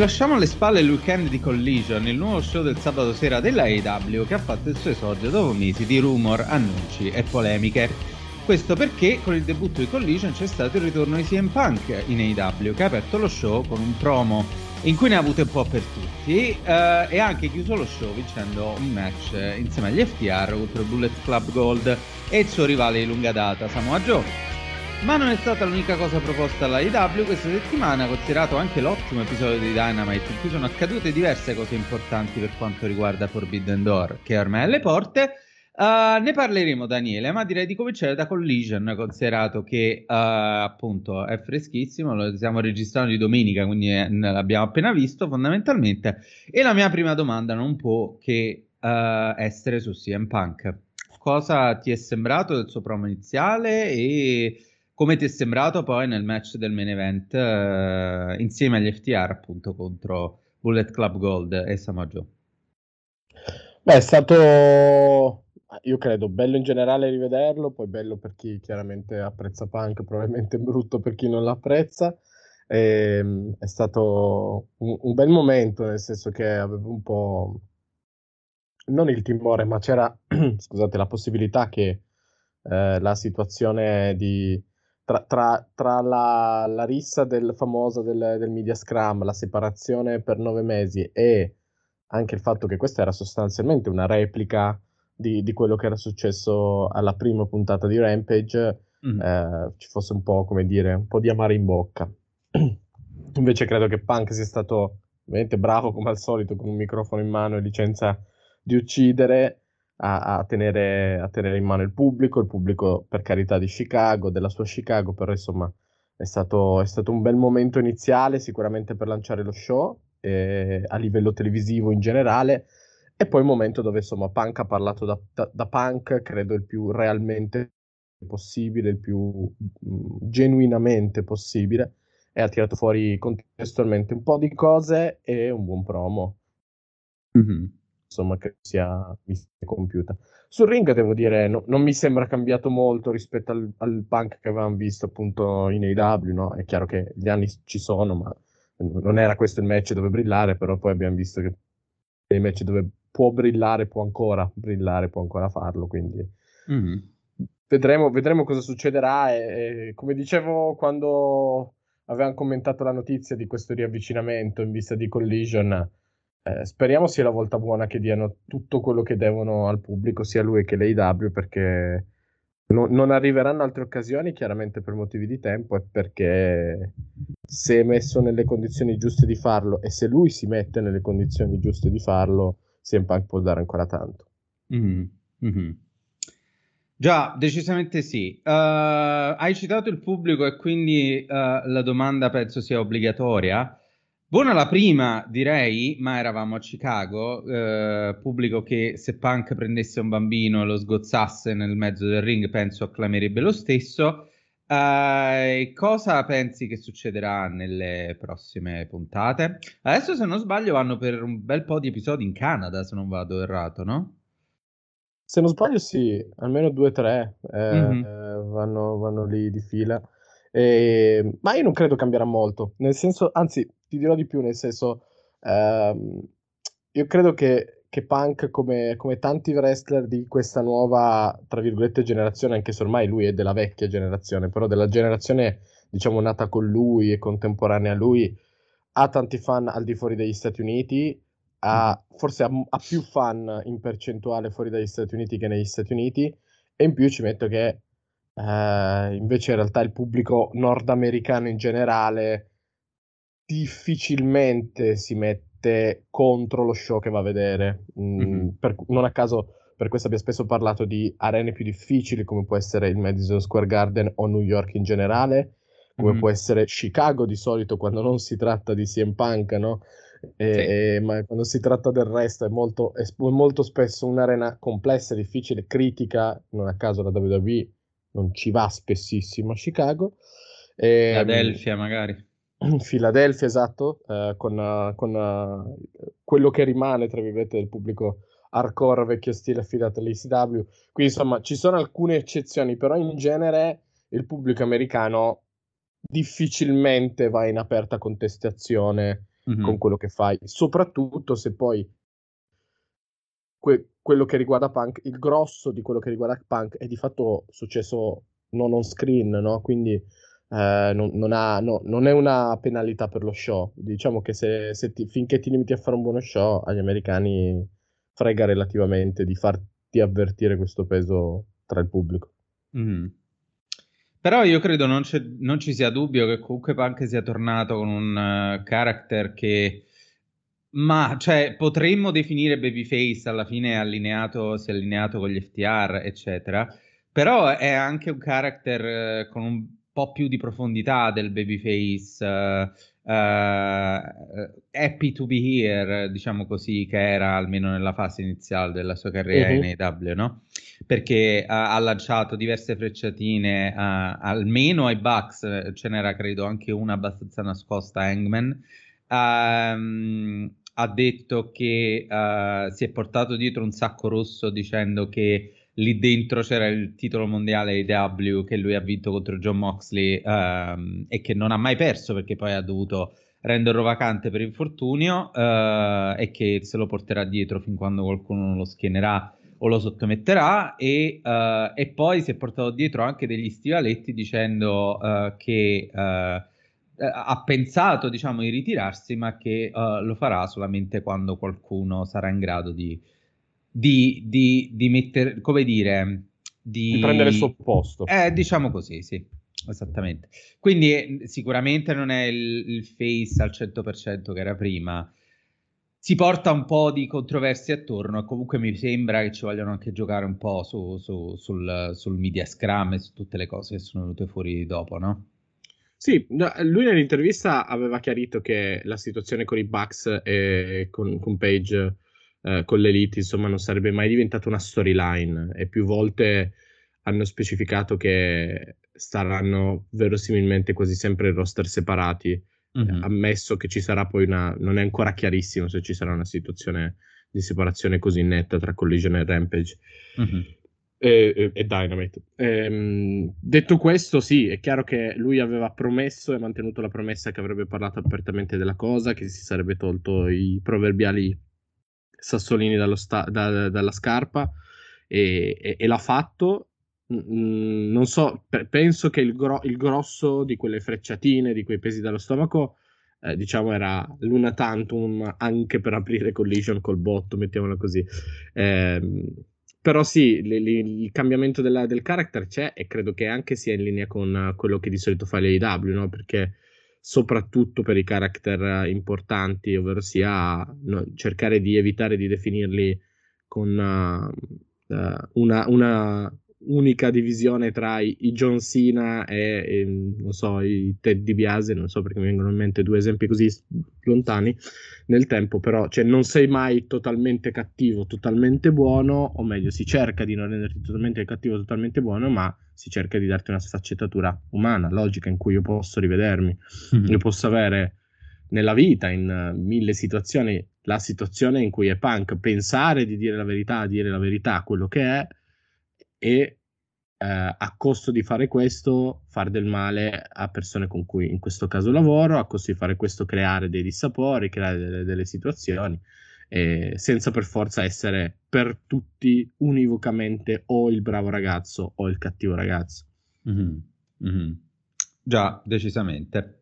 Lasciamo alle spalle il weekend di Collision, il nuovo show del sabato sera della AEW che ha fatto il suo esordio dopo mesi di rumor, annunci e polemiche. Questo perché con il debutto di Collision c'è stato il ritorno di CM Punk in AEW che ha aperto lo show con un promo in cui ne ha avute un po' per tutti eh, e ha anche chiuso lo show vincendo un match insieme agli FTR contro Bullet Club Gold e il suo rivale di lunga data Samoa Joe. Ma non è stata l'unica cosa proposta alla IW questa settimana, considerato anche l'ottimo episodio di Dynamite in cui sono accadute diverse cose importanti per quanto riguarda Forbidden Door, che è ormai alle porte. Uh, ne parleremo Daniele, ma direi di cominciare da Collision, considerato che uh, appunto è freschissimo, lo stiamo registrando di domenica, quindi è, l'abbiamo appena visto fondamentalmente. E la mia prima domanda non può che uh, essere su CM Punk. Cosa ti è sembrato del suo promo iniziale e come ti è sembrato poi nel match del main event eh, insieme agli FTR appunto contro Bullet Club Gold e Joe? Beh, è stato, io credo, bello in generale rivederlo, poi bello per chi chiaramente apprezza Punk, probabilmente brutto per chi non l'apprezza. E, ehm, è stato un, un, bel momento, nel senso che avevo un po', non il timore, ma c'era, scusate, la possibilità che eh, la situazione di tra, tra, tra la, la, rissa del famoso del, del, media scrum, la separazione per nove mesi e anche il fatto che questa era sostanzialmente una replica di, di quello che era successo alla prima puntata di Rampage, mm-hmm. eh, ci fosse un po', come dire, un po' di amare in bocca. Invece credo che Punk sia stato veramente bravo come al solito con un microfono in mano e licenza di uccidere a, a, tenere, a, tenere, in mano il pubblico, il pubblico per carità di Chicago, della sua Chicago, però insomma è stato, è stato un bel momento iniziale sicuramente per lanciare lo show eh, a livello televisivo in generale e poi un momento dove insomma Punk ha parlato da, da, da Punk, credo il più realmente possibile, il più mh, mm, genuinamente possibile e ha tirato fuori contestualmente un po' di cose e un buon promo. Mm-hmm insomma, che sia compiuta. Sul ring, devo dire, no, non mi sembra cambiato molto rispetto al, al, punk che avevamo visto appunto in AW, no? È chiaro che gli anni ci sono, ma non era questo il match dove brillare, però poi abbiamo visto che nei match dove può brillare, può ancora brillare, può ancora farlo, quindi... Mm-hmm. Vedremo, vedremo, cosa succederà e, e, come dicevo quando avevamo commentato la notizia di questo riavvicinamento in vista di Collision, eh, speriamo sia la volta buona che diano tutto quello che devono al pubblico, sia lui che l'AW, perché No, non arriveranno altre occasioni, chiaramente per motivi di tempo, e perché se è messo nelle condizioni giuste di farlo e se lui si mette nelle condizioni giuste di farlo, CM Punk può dare ancora tanto. Mm-hmm. Mm-hmm. Già, decisamente sì. Uh, hai citato il pubblico e quindi uh, la domanda penso sia obbligatoria. Buona la prima, direi, ma eravamo a Chicago, eh, pubblico che se Punk prendesse un bambino e lo sgozzasse nel mezzo del ring, penso acclamerebbe lo stesso. Eh, cosa pensi che succederà nelle prossime puntate? Adesso, se non sbaglio, vanno per un bel po' di episodi in Canada, se non vado errato, no? Se non sbaglio, sì, almeno due o tre eh, mm-hmm. vanno, vanno lì di fila. E, ma io non credo cambierà molto, nel senso, anzi, ti dirò di più, nel senso, ehm, io credo che, che Punk, come, come, tanti wrestler di questa nuova, tra virgolette, generazione, anche se ormai lui è della vecchia generazione, però della generazione, diciamo, nata con lui e contemporanea a lui, ha tanti fan al di fuori degli Stati Uniti, ha, forse ha, ha più fan in percentuale fuori dagli Stati Uniti che negli Stati Uniti, e in più ci metto che Uh, invece in realtà il pubblico nordamericano in generale difficilmente si mette contro lo show che va a vedere. Mm, mm-hmm. per, non a caso per questo abbiamo spesso parlato di arene più difficili come può essere il Madison Square Garden o New York in generale, come mm-hmm. può essere Chicago di solito quando non si tratta di CM Punk, no? E, sì. e, ma quando si tratta del resto è molto, è molto spesso un'arena complessa, difficile, critica, non a caso la WWE non ci va spessissimo a Chicago. E, Philadelphia magari. Philadelphia, esatto, eh, con, uh, con uh, quello che rimane, tra virgolette, del pubblico hardcore vecchio stile affidato all'ECW. Quindi insomma ci sono alcune eccezioni, però in genere il pubblico americano difficilmente va in aperta contestazione mm-hmm. con quello che fai, soprattutto se poi que- quello che riguarda Punk, il grosso di quello che riguarda Punk è di fatto successo non on screen, no? Quindi eh, non, non, ha, no, non, è una penalità per lo show. Diciamo che se, se ti, finché ti limiti a fare un buono show, agli americani frega relativamente di farti avvertire questo peso tra il pubblico. Mm. Però io credo non, non, ci sia dubbio che comunque Punk sia tornato con un uh, character che ma cioè, potremmo definire Babyface alla fine allineato, si è allineato con gli FTR, eccetera. Però è anche un character eh, con un po' più di profondità del Babyface. Uh, uh, happy to be here, diciamo così, che era almeno nella fase iniziale della sua carriera uh-huh. in AW, no? Perché ha lanciato diverse frecciatine, almeno ai Bucks, ce n'era credo anche una abbastanza nascosta, Hangman. Um, ha detto che uh, si è portato dietro un sacco rosso dicendo che lì dentro c'era il titolo mondiale AW che lui ha vinto contro John Moxley um, e che non ha mai perso perché poi ha dovuto renderlo vacante per infortunio uh, e che se lo porterà dietro fin quando qualcuno lo schienerà o lo sottometterà. E, uh, e poi si è portato dietro anche degli stivaletti dicendo che eh, ha pensato diciamo di ritirarsi ma che uh, lo farà solamente quando qualcuno sarà in grado di, di, di, di mettere come dire di... di prendere il suo posto. Eh diciamo così sì esattamente. Quindi eh, sicuramente non è il, il face al 100% che era prima. Si porta un po' di controversie attorno e comunque mi sembra che ci vogliano anche giocare un po' su, su, sul, sul media scrum e su tutte le cose che sono venute fuori dopo, no? Sì, lui nell'intervista aveva chiarito che la situazione con i Bucks e con, con Page, eh, con l'Elite, insomma, non sarebbe mai diventata una storyline e più volte hanno specificato che staranno verosimilmente quasi sempre in roster separati, mm-hmm. ammesso che ci sarà poi una... non è ancora chiarissimo se ci sarà una situazione di separazione così netta tra Collision e Rampage. Mm-hmm e, e Dynamite. Ehm, detto questo, sì, è chiaro che lui aveva promesso e mantenuto la promessa che avrebbe parlato apertamente della cosa, che si sarebbe tolto i proverbiali sassolini sta- da, dalla scarpa e, e, e l'ha fatto. Mm, non so, pe- penso che il, gro- il, grosso di quelle frecciatine, di quei pesi dallo stomaco, eh, diciamo era l'una tantum anche per aprire collision col botto, mettiamola così. Eh, però sì, li, li, il cambiamento della, del character c'è e credo che anche sia in linea con quello che di solito fa l'AEW, no? Perché soprattutto per i character importanti, ovvero sia no, cercare di evitare di definirli con uh, una, una, unica divisione tra i, i John Cena e, e, non so, i Ted DiBiase, non so perché mi vengono in mente due esempi così lontani nel tempo, però cioè, non sei mai totalmente cattivo, totalmente buono, o meglio, si cerca di non renderti totalmente cattivo, totalmente buono, ma si cerca di darti una sfaccettatura umana, logica, in cui io posso rivedermi, mm-hmm. io posso avere nella vita, in mille situazioni, la situazione in cui è punk, pensare di dire la verità, dire la verità, quello che è, e eh, a costo di fare questo fare del male a persone con cui in questo caso lavoro, a costo di fare questo creare dei dissapori, creare delle, delle situazioni, eh, senza per forza essere per tutti univocamente o il bravo ragazzo o il cattivo ragazzo. Mm-hmm. Mm-hmm. Già, decisamente.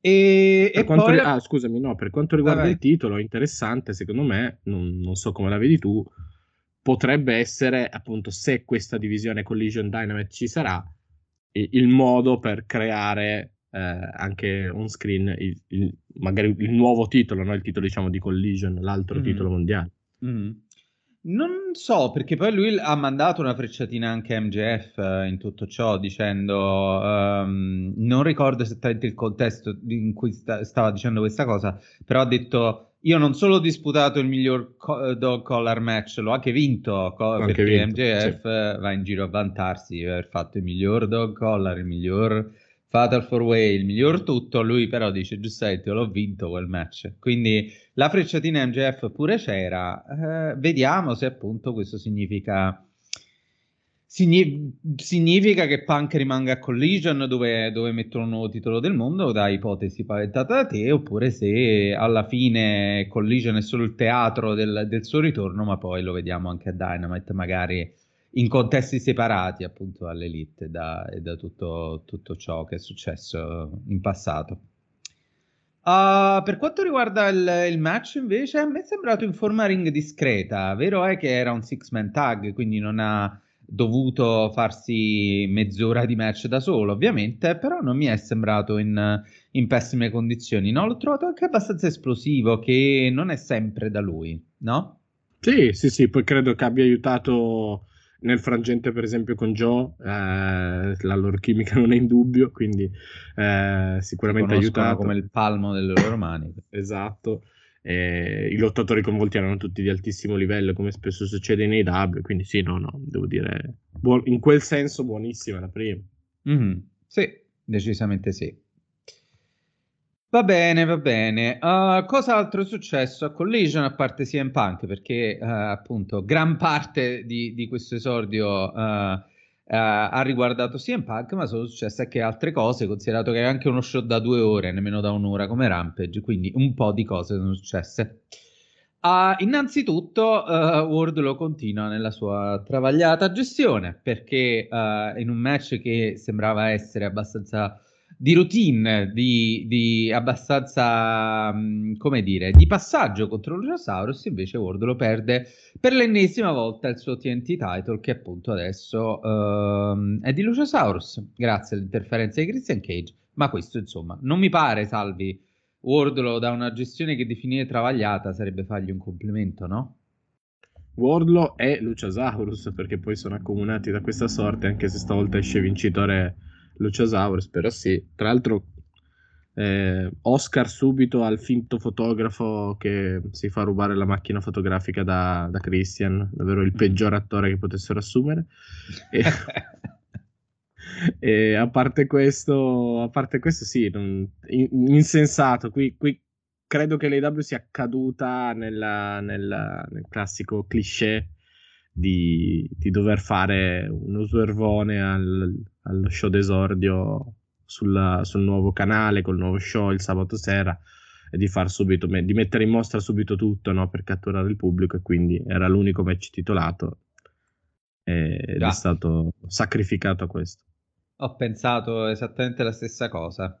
E, e poi... ah, scusami, no, per quanto riguarda ah, il titolo, interessante secondo me, non, non so come la vedi tu, potrebbe essere appunto se questa divisione Collision Dynamite ci sarà il modo per creare eh, anche on screen il, il, magari il nuovo titolo, no? il titolo diciamo di Collision, l'altro mm. titolo mondiale. Mm. Non so, perché poi lui ha mandato una frecciatina anche a MJF uh, in tutto ciò, dicendo, um, non ricordo esattamente il contesto in cui sta, stava dicendo questa cosa, però ha detto io non solo ho disputato il miglior co- eh, dog collar match, l'ho anche vinto co- anche perché vinto, MJF sì. va in giro a vantarsi di aver fatto il miglior dog collar, il miglior Fatal 4 Way, il miglior tutto. Lui però dice giustamente l'ho vinto quel match. Quindi la frecciatina MJF pure c'era. Eh, vediamo se appunto questo significa Signi- significa che Punk rimanga a Collision dove, dove, mettono un nuovo titolo del mondo, da ipotesi paventata da te, oppure se alla fine Collision è solo il teatro del, del suo ritorno, ma poi lo vediamo anche a Dynamite, magari in contesti separati appunto all'Elite da, e da tutto, tutto, ciò che è successo in passato. Uh, per quanto riguarda il, il, match, invece, a me è sembrato in forma ring discreta. Vero è che era un six-man tag, quindi non ha dovuto farsi mezz'ora di match da solo, ovviamente, però non mi è sembrato in, in pessime condizioni. No, l'ho trovato anche abbastanza esplosivo, che non è sempre da lui, no? Sì, sì, sì, poi credo che abbia aiutato nel frangente, per esempio, con Joe, eh, la loro chimica non è in dubbio, quindi eh, sicuramente ha aiutato. come il palmo delle loro mani. esatto. Eh, I lottatori coinvolti erano tutti di altissimo livello, come spesso succede nei W. Quindi, sì, no, no, devo dire, buon, in quel senso, buonissima la prima. Mm-hmm. Sì, decisamente sì. Va bene, va bene. Uh, cosa altro è successo a Collision a parte CM Punk? Perché uh, appunto gran parte di, di questo esordio uh, ha riguardato CM Punk, ma sono successe anche altre cose, considerato che è anche uno show da due ore, nemmeno da un'ora come Rampage, quindi un po' di cose sono successe. Uh, innanzitutto, uh, Wardlow continua nella sua travagliata gestione, perché in un match che sembrava essere abbastanza di routine, di, di abbastanza, mm, come dire, di passaggio contro Luciasaurus, invece Ward lo perde per l'ennesima volta il suo TNT title, che appunto adesso uh, è di Luciasaurus, grazie all'interferenza di Christian Cage, ma questo insomma non mi pare salvi Wardlow da una gestione che definire travagliata sarebbe fargli un complimento, no? Wardlow e Luciasaurus perché poi sono accomunati da questa sorte anche se stavolta esce vincitore Luciasaurus, però sì. Tra l'altro, eh, Oscar subito al finto fotografo che si fa rubare la macchina fotografica da, da Christian, davvero il peggior attore che potessero assumere. E, e a parte questo, a parte questo sì, non, in, insensato. Qui, qui credo che l'AW sia caduta nella, nella, nel classico cliché di, di dover fare uno swervone al, allo show d'esordio sulla, sul nuovo canale, col nuovo show il sabato sera e di far subito, di mettere in mostra subito tutto no, per catturare il pubblico e quindi era l'unico match titolato ed Già. è stato sacrificato a questo. Ho pensato esattamente la stessa cosa.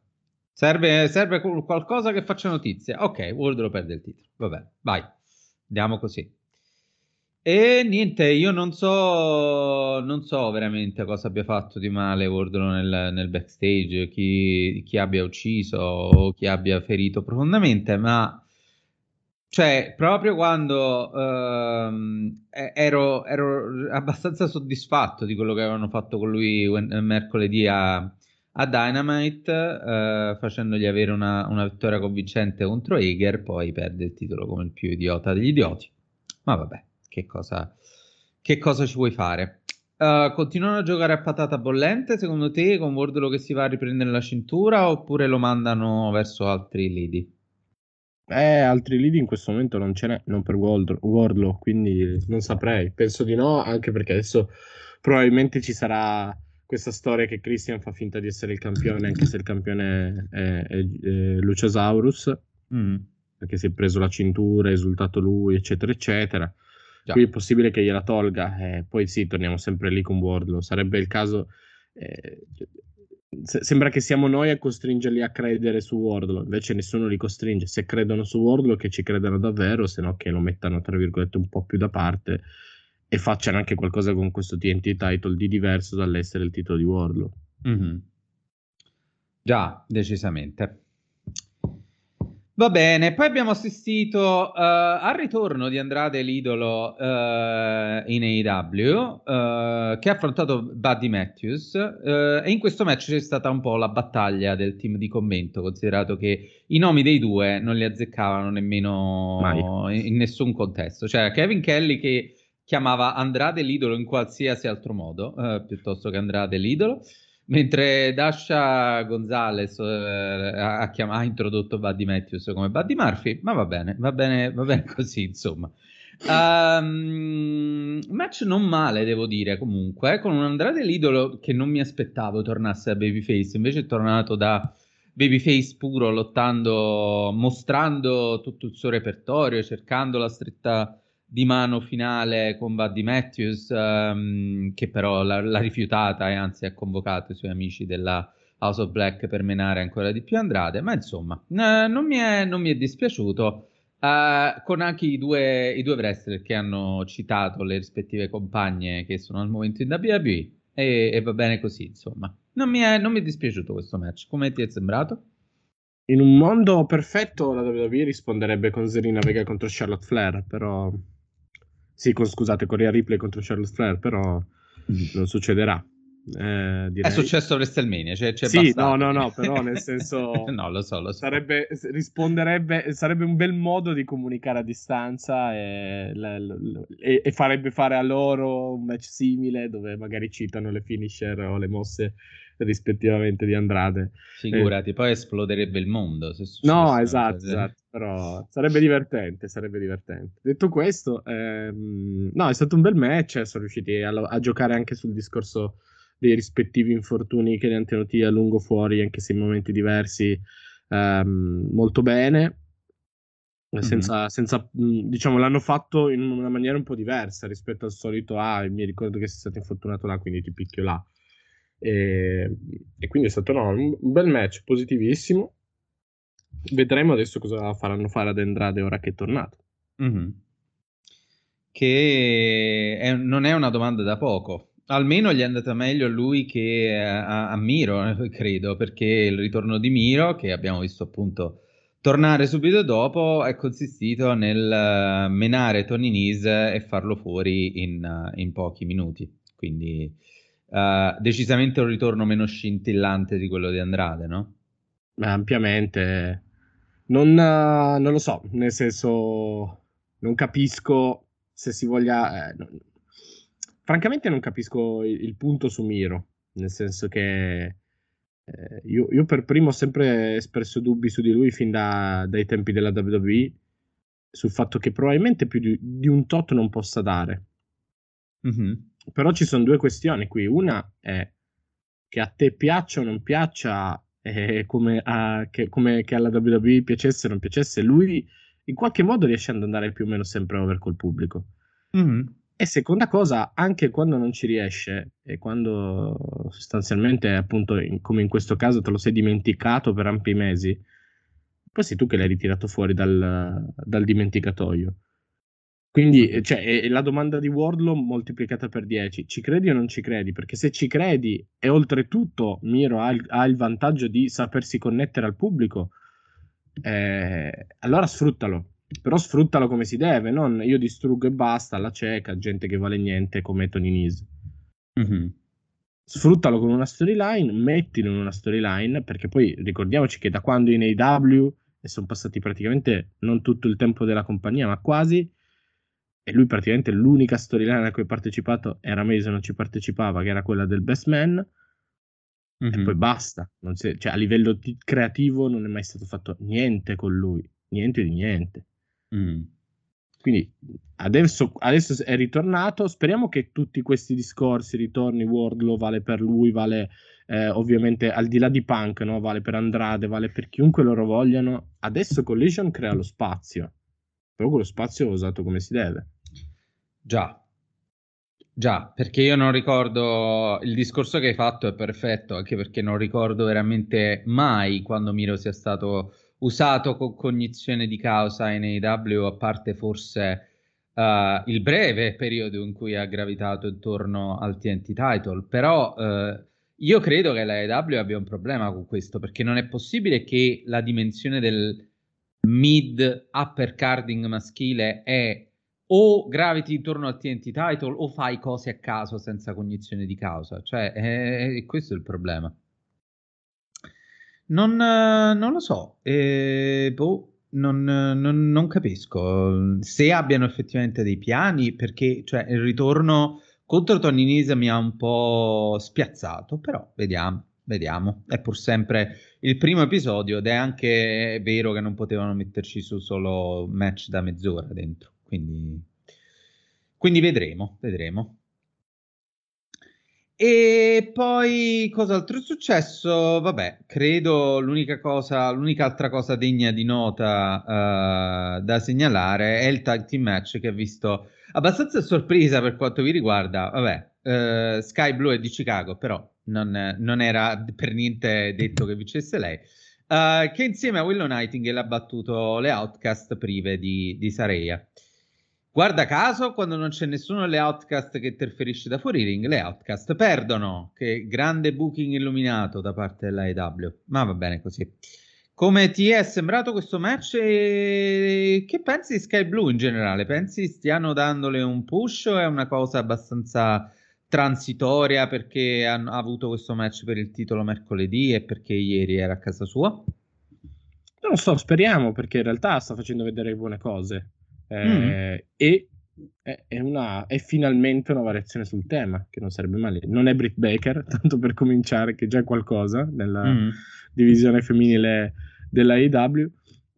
Serve, serve qualcosa che faccia notizia. Ok, lo perde il titolo. Vabbè, vai. Andiamo così. E niente, io non so, non so veramente cosa abbia fatto di male Wardlow nel, nel backstage, chi, chi, abbia ucciso o chi abbia ferito profondamente, ma cioè, proprio quando ehm, ero, ero, abbastanza soddisfatto di quello che avevano fatto con lui mercoledì a, a Dynamite, eh, facendogli avere una, una vittoria convincente contro Eger, poi perde il titolo come il più idiota degli idioti. Ma vabbè che cosa, che cosa ci vuoi fare? Uh, continuano a giocare a patata bollente secondo te con Wardlow che si va a riprendere la cintura oppure lo mandano verso altri lidi? Eh, altri lidi in questo momento non ce n'è, non per Wardlow, quindi non saprei. Penso di no, anche perché adesso probabilmente ci sarà questa storia che Christian fa finta di essere il campione, anche se il campione è, è, è Luciasaurus, mm. perché si è preso la cintura, è esultato lui, eccetera, eccetera. Già. Qui è possibile che gliela tolga, eh, poi sì, torniamo sempre lì con Wardlow. Sarebbe il caso. Eh, se- sembra che siamo noi a costringerli a credere su Wardlow, invece nessuno li costringe. Se credono su Wardlow, che ci credano davvero, se no che lo mettano tra virgolette un po' più da parte e facciano anche qualcosa con questo TNT title di diverso dall'essere il titolo di Wardlow. Mm-hmm. Già, decisamente. Va bene, poi abbiamo assistito uh, al ritorno di Andrade l'idolo uh, in AEW uh, che ha affrontato Buddy Matthews e in questo match c'è stata un po' la battaglia del team di commento, considerato che i nomi dei due non li azzeccavano nemmeno in, in nessun contesto. Cioè Kevin Kelly che chiamava Andrade l'idolo in qualsiasi altro modo, piuttosto che Andrade l'idolo. Mentre Dasha Gonzalez eh, ha, chiam- ha, introdotto Buddy Matthews come Buddy Murphy, ma va bene, va bene, va bene così, insomma. Um, match non male, devo dire, comunque, con un Andrade l'idolo che non mi aspettavo tornasse a Babyface, invece è tornato da Babyface puro, lottando, mostrando tutto il suo repertorio, cercando la stretta di mano finale con Buddy Matthews, um, che però l'ha, l'ha, rifiutata e anzi ha convocato i suoi amici della House of Black per menare ancora di più Andrade. Ma insomma, eh, non, mi è, non, mi è, dispiaciuto. Uh, con anche i due, i due wrestler che hanno citato le rispettive compagne che sono al momento in WWE e, e va bene così, insomma. Non mi, è, non mi è dispiaciuto questo match. Come ti è sembrato? In un mondo perfetto la WWE risponderebbe con Serena Vega contro Charlotte Flair, però sì, con, scusate, Corea Ripley contro Charles Flair, però non succederà. Eh, È successo a WrestleMania, cioè, c'è sì, no, no, no, però nel senso no, lo so, lo so. Sarebbe, risponderebbe, sarebbe un bel modo di comunicare a distanza e, e, e, farebbe fare a loro un match simile dove magari citano le finisher o le mosse rispettivamente di Andrade. Figurati, eh. poi esploderebbe il mondo. no, esatto, esatto, però sarebbe divertente, sarebbe divertente. Detto questo, ehm, no, è stato un bel match, sono riusciti a, a giocare anche sul discorso dei rispettivi infortuni che li hanno tenuti a lungo fuori, anche se in momenti diversi, ehm, molto bene. Senza, mm-hmm. senza, diciamo, l'hanno fatto in una maniera un po' diversa rispetto al solito. Ah, mi ricordo che sei stato infortunato là, quindi ti picchio là. E, e quindi è stato no, un bel match, positivissimo. Vedremo adesso cosa faranno fare ad Andrade ora che è tornato. Mm-hmm. Che è, non è una domanda da poco Almeno gli è andata meglio lui che a, a, Miro, eh, credo, perché il ritorno di Miro, che abbiamo visto appunto tornare subito dopo, è consistito nel uh, menare Tony Nese e farlo fuori in, in pochi minuti. Quindi uh, decisamente un ritorno meno scintillante di quello di Andrade, no? Ampiamente. Non, non, lo so, nel senso, non capisco se si voglia... Eh, non francamente non capisco il, il, punto su Miro, nel senso che eh, io, io, per primo ho sempre espresso dubbi su di lui fin da, dai tempi della WWE sul fatto che probabilmente più di, di un tot non possa dare. Mm-hmm. Però ci sono due questioni qui. Una è che a te piaccia o non piaccia, eh, come, a, che, come che alla WWE piacesse o non piacesse, lui in qualche modo riesce ad andare più o meno sempre over col pubblico. Mm-hmm. E seconda cosa, anche quando non ci riesce e quando sostanzialmente, appunto, in, come in questo caso, te lo sei dimenticato per ampi mesi, poi sei tu che l'hai ritirato fuori dal, dal dimenticatoio. Quindi, cioè, è la domanda di Wardlow moltiplicata per 10. Ci credi o non ci credi? Perché se ci credi e oltretutto Miro ha il, ha il vantaggio di sapersi connettere al pubblico, eh, allora sfruttalo. Però sfruttalo come si deve, non io distruggo e basta, alla cieca, gente che vale niente come Tony Nese. Mm-hmm. Sfruttalo con una storyline, mettilo in una storyline, perché poi ricordiamoci che da quando in AW, e sono passati praticamente non tutto il tempo della compagnia, ma quasi, e lui praticamente l'unica storyline a cui ha partecipato era Mason non ci partecipava che era quella del best man mm-hmm. e poi basta si, cioè, a livello di creativo non è mai stato fatto niente con lui niente di niente mm. quindi adesso, adesso, è ritornato speriamo che tutti questi discorsi ritorni Wardlow vale per lui vale eh, ovviamente al di là di Punk no? vale per Andrade vale per chiunque loro vogliano adesso Collision crea lo spazio però quello spazio è usato come si deve. Già, Già, perché io non ricordo il discorso che hai fatto è perfetto, anche perché non ricordo veramente mai quando Miro sia stato usato con cognizione di causa in AEW, a parte forse uh, il breve periodo in cui ha gravitato intorno al TNT title. Però uh, io credo che la AEW abbia un problema con questo, perché non è possibile che la dimensione del mid upper carding maschile è o graviti intorno al TNT title o fai cose a caso senza cognizione di causa. Cioè, eh, questo è il problema. Non, eh, non lo so, eh, boh, non, non, non, capisco se abbiano effettivamente dei piani perché cioè, il ritorno contro Tony Nese mi ha un po' spiazzato, però vediamo. Vediamo, è pur sempre il primo episodio ed è anche vero che non potevano metterci su solo match da mezz'ora dentro, quindi, quindi vedremo, vedremo. E poi cos'altro è successo? Vabbè, credo l'unica cosa, l'unica altra cosa degna di nota uh, da segnalare è il tag team match che ha visto abbastanza sorpresa per quanto vi riguarda. Vabbè, uh, Sky Blue è di Chicago, però non, non, era per niente detto che vincesse lei. Uh, che insieme a Willow Nightingale ha battuto le Outcast prive di, di Sareia. Guarda caso, quando non c'è nessuno delle Outcast che interferisce da fuori ring, le Outcast perdono. Che grande booking illuminato da parte dell'AEW. Ma va bene così. Come ti è sembrato questo match? E che pensi di Sky Blue in generale? Pensi stiano dandole un push o è una cosa abbastanza transitoria perché ha avuto questo match per il titolo mercoledì e perché ieri era a casa sua? Non lo so, speriamo perché in realtà sta facendo vedere buone cose eh, mm. e è, una, è, finalmente una variazione sul tema, che non sarebbe male. Non è Britt Baker, tanto per cominciare, che già è qualcosa nella mm. divisione femminile della AEW.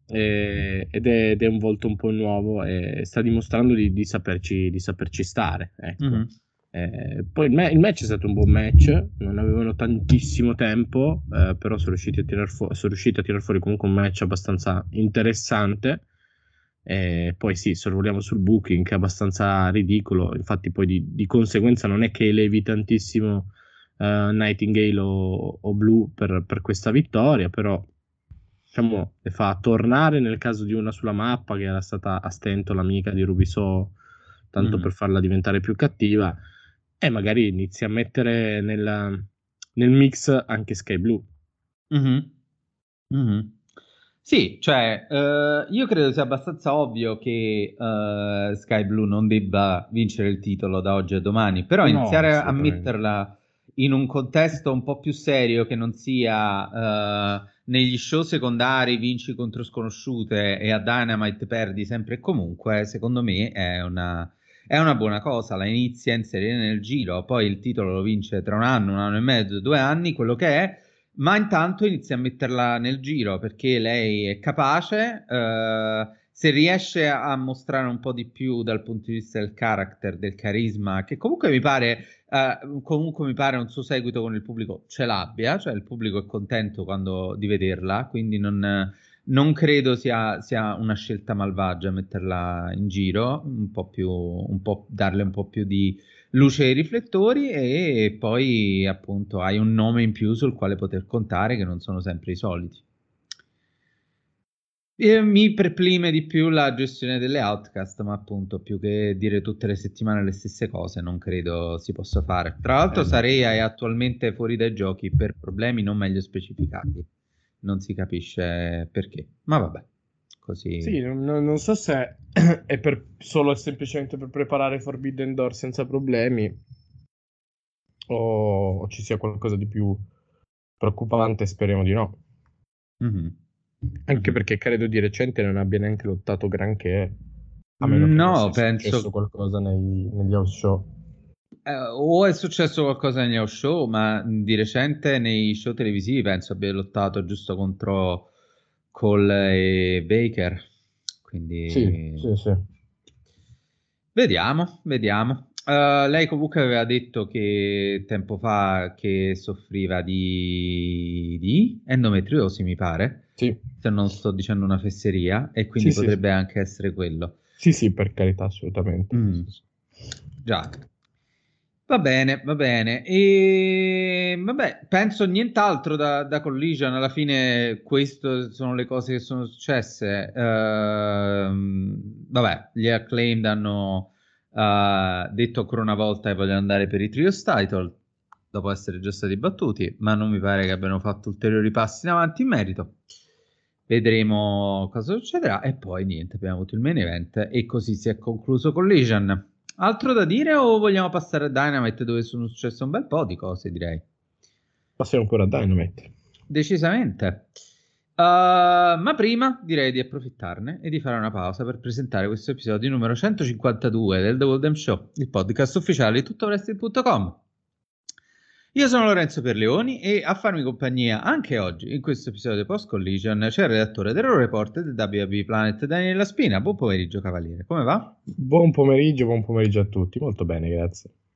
Eh, ed, è, ed, è, un volto un po' nuovo e sta dimostrando di, di, saperci, di saperci, stare. Ecco. Mm-hmm. Eh, poi il, me- il, match è stato un buon match, non avevano tantissimo tempo, eh, però sono riusciti, fu- sono riusciti a tirar fuori comunque un match abbastanza interessante. Eh, poi sì, sorvoliamo sul booking che è abbastanza ridicolo, infatti poi di, di conseguenza non è che elevi tantissimo uh, Nightingale o, o Blue per, per, questa vittoria, però diciamo, le fa tornare nel caso di una sulla mappa che era stata a stento l'amica di Rubiso, tanto mm. per farla diventare più cattiva e magari inizi a mettere nella, nel mix anche Sky Blue. Mm-hmm. Mm-hmm. Sì, cioè, uh, io credo sia abbastanza ovvio che uh, Sky Blue non debba vincere il titolo da oggi a domani, però no, iniziare a metterla in un contesto un po' più serio che non sia uh, negli show secondari vinci contro sconosciute e a Dynamite perdi sempre e comunque, secondo me è una, è una buona cosa, la inizia a inserire nel giro, poi il titolo lo vince tra un anno, un anno e mezzo, due anni, quello che è, ma intanto inizia a metterla nel giro perché lei è capace, eh, se riesce a mostrare un po' di più dal punto di vista del character, del carisma, che comunque mi pare, eh, comunque mi pare un suo seguito con il pubblico ce l'abbia, cioè il pubblico è contento quando, di vederla, quindi non non credo sia, sia, una scelta malvagia metterla in giro, un po' più, un po', darle un po' più di luce ai riflettori e poi appunto hai un nome in più sul quale poter contare che non sono sempre i soliti. E mi perplime di più la gestione delle outcast, ma appunto più che dire tutte le settimane le stesse cose, non credo si possa fare. Tra l'altro, eh, Sarea è attualmente fuori dai giochi per problemi non meglio specificati. Non si capisce perché, ma vabbè. Così... Sì, non, non so se è per, solo e semplicemente per preparare Forbidden Door senza problemi o, o ci sia qualcosa di più preoccupante, speriamo di no. Mm-hmm. Anche perché credo di recente non abbia neanche lottato granché. A meno no, che penso. successo qualcosa nei, negli house show. Eh, o è successo qualcosa negli house show, ma di recente nei show televisivi penso abbia lottato giusto contro Cole e Baker. Quindi. Sì, sì, sì. Vediamo, vediamo. Uh, lei comunque aveva detto che tempo fa che soffriva di, di endometriosi, mi pare. Sì. Se non sto dicendo una fesseria, e quindi sì, potrebbe sì. anche essere quello. Sì, sì, per carità, assolutamente. Mm. Già. Va bene, va bene. E vabbè, penso nient'altro da, da Collision. Alla fine, queste sono le cose che sono successe. Uh, vabbè, gli acclaimed hanno uh, detto ancora una volta che vogliono andare per i Trios Title dopo essere già stati battuti, ma non mi pare che abbiano fatto ulteriori passi in avanti in merito. Vedremo cosa succederà e poi niente, abbiamo avuto il main event e così si è concluso Collision. Altro da dire o vogliamo passare a Dynamite dove sono successe un bel po' di cose, direi. Passiamo ancora a Dynamite. Decisamente. Uh, ma prima direi di approfittarne e di fare una pausa per presentare questo episodio numero 152 del The Golden Show, il podcast ufficiale di tuttovresting.com. Io sono Lorenzo Perleoni e a farmi compagnia anche oggi in questo episodio post collision c'è il redattore del Report del WB Planet Daniela Spina. Buon pomeriggio cavaliere, come va? Buon pomeriggio, buon pomeriggio a tutti, molto bene, grazie.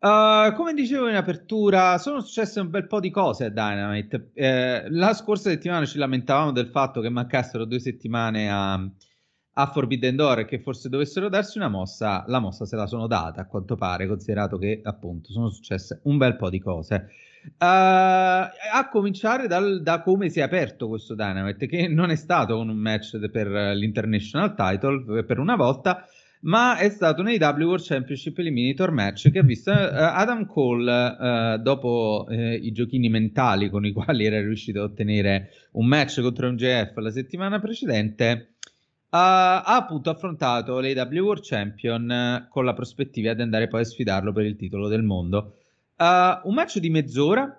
Uh, come dicevo in apertura, sono successe un bel po' di cose a Dynamite. Eh, la scorsa settimana ci lamentavamo del fatto che mancassero due settimane a, a Forbidden Door e che forse dovessero darsi una mossa. La mossa se la sono data, a quanto pare, considerato che appunto sono successe un bel po' di cose. Uh, a cominciare dal, da come si è aperto questo Dynamite, che non è stato un match per l'International Title per una volta ma è stato un AW World Championship Eliminator match che ha visto uh, Adam Cole uh, dopo uh, i giochini mentali con i quali era riuscito a ottenere un match contro MJF la settimana precedente ha appunto affrontato l'AW World Champion con la prospettiva di andare poi a sfidarlo per il titolo del mondo. Un match di mezz'ora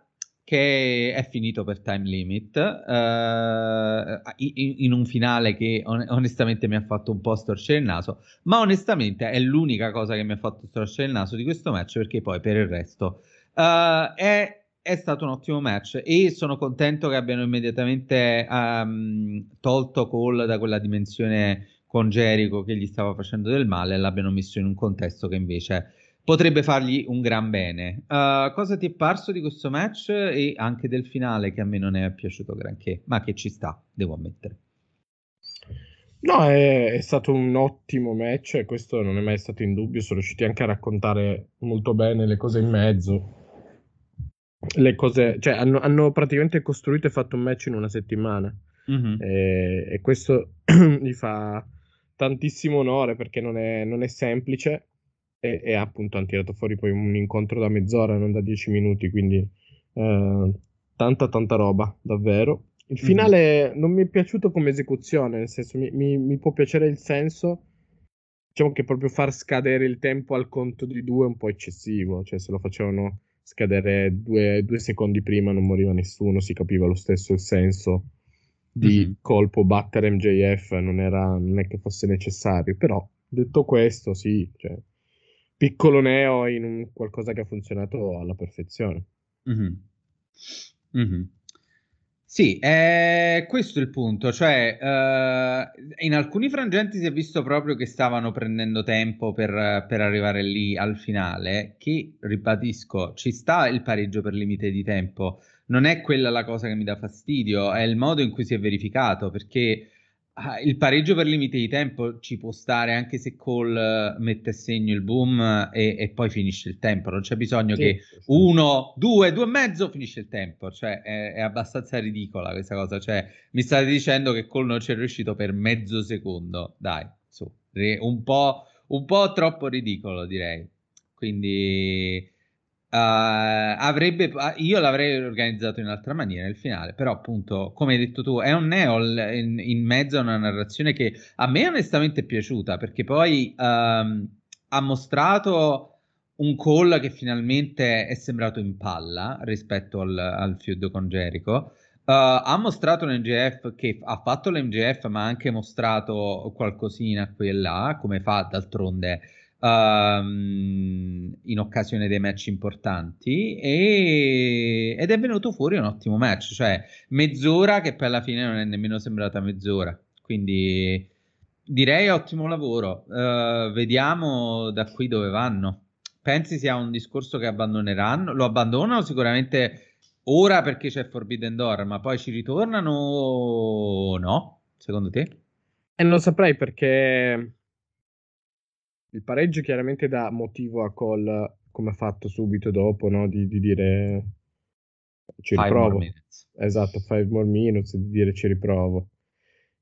che è finito per time limit uh, in, in, un finale che on- onestamente mi ha fatto un po' storcere il naso ma onestamente è l'unica cosa che mi ha fatto storcere il naso di questo match perché poi per il resto uh, è, è, stato un ottimo match e sono contento che abbiano immediatamente um, tolto Cole da quella dimensione con Jericho che gli stava facendo del male e l'abbiano messo in un contesto che invece potrebbe fargli un gran bene. Uh, cosa ti è parso di questo match e anche del finale che a me non è piaciuto granché, ma che ci sta, devo ammettere. No, è, è, stato un ottimo match e questo non è mai stato in dubbio. Sono riusciti anche a raccontare molto bene le cose in mezzo. Le cose, cioè, hanno, hanno praticamente costruito e fatto un match in una settimana. Mm-hmm. E, e, questo gli fa tantissimo onore perché non è, non è semplice. E, e, appunto hanno tirato fuori poi un incontro da mezz'ora, non da dieci minuti. Quindi eh, tanta, tanta roba, davvero. Il finale mm-hmm. non mi è piaciuto come esecuzione, nel senso mi, mi, mi, può piacere il senso, diciamo che proprio far scadere il tempo al conto di due è un po' eccessivo, cioè se lo facevano scadere due, due secondi prima non moriva nessuno, si capiva lo stesso il senso di mm-hmm. colpo battere MJF, non, era, non è che fosse necessario, però detto questo sì, cioè, piccolo neo in qualcosa che ha funzionato alla perfezione. Mm-hmm. Mm-hmm. Sì, eh, questo è il punto, cioè eh, in alcuni frangenti si è visto proprio che stavano prendendo tempo per, per, arrivare lì al finale, che ribadisco, ci sta il pareggio per limite di tempo, non è quella la cosa che mi dà fastidio, è il modo in cui si è verificato, perché Ah, il pareggio per limite di tempo ci può stare anche se Cole mette a segno il boom e, e poi finisce il tempo. Non c'è bisogno sì, che sì. uno, due, due e mezzo finisce il tempo. Cioè, è, è, abbastanza ridicola questa cosa. Cioè, mi state dicendo che Cole non ci è riuscito per mezzo secondo. Dai, su, un po', un po' troppo ridicolo, direi. Quindi Uh, avrebbe, io l'avrei organizzato in un'altra maniera il finale, però appunto, come hai detto tu, è un Neol in, in mezzo a una narrazione che a me onestamente è piaciuta perché poi um, ha mostrato un call che finalmente è sembrato in palla rispetto al, al feud con Jericho. Uh, ha mostrato l'MJF che ha fatto l'MJF, ma ha anche mostrato qualcosina qui e là, come fa d'altronde um, in occasione dei match importanti e, ed è venuto fuori un ottimo match, cioè mezz'ora che poi alla fine non è nemmeno sembrata mezz'ora, quindi direi ottimo lavoro, uh, vediamo da qui dove vanno. Pensi sia un discorso che abbandoneranno? Lo abbandonano sicuramente ora perché c'è Forbidden Door, ma poi ci ritornano o no? Secondo te? E non saprei perché il pareggio chiaramente dà motivo a Cole, come ha fatto subito dopo, no? di, di dire ci five riprovo. Esatto, five more minutes, di dire ci riprovo.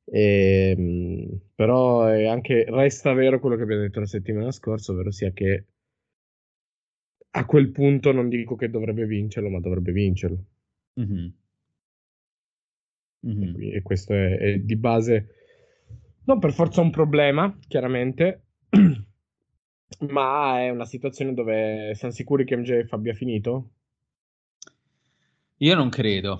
E, ehm, però è anche, resta vero quello che abbiamo detto la settimana scorsa, ovvero sia che a quel punto non dico che dovrebbe vincerlo, ma dovrebbe vincerlo. Mm-hmm. Mm-hmm. E, e, questo è, è di base non per forza un problema, chiaramente, Ma è una situazione dove siamo sicuri che MJF abbia finito? Io non credo.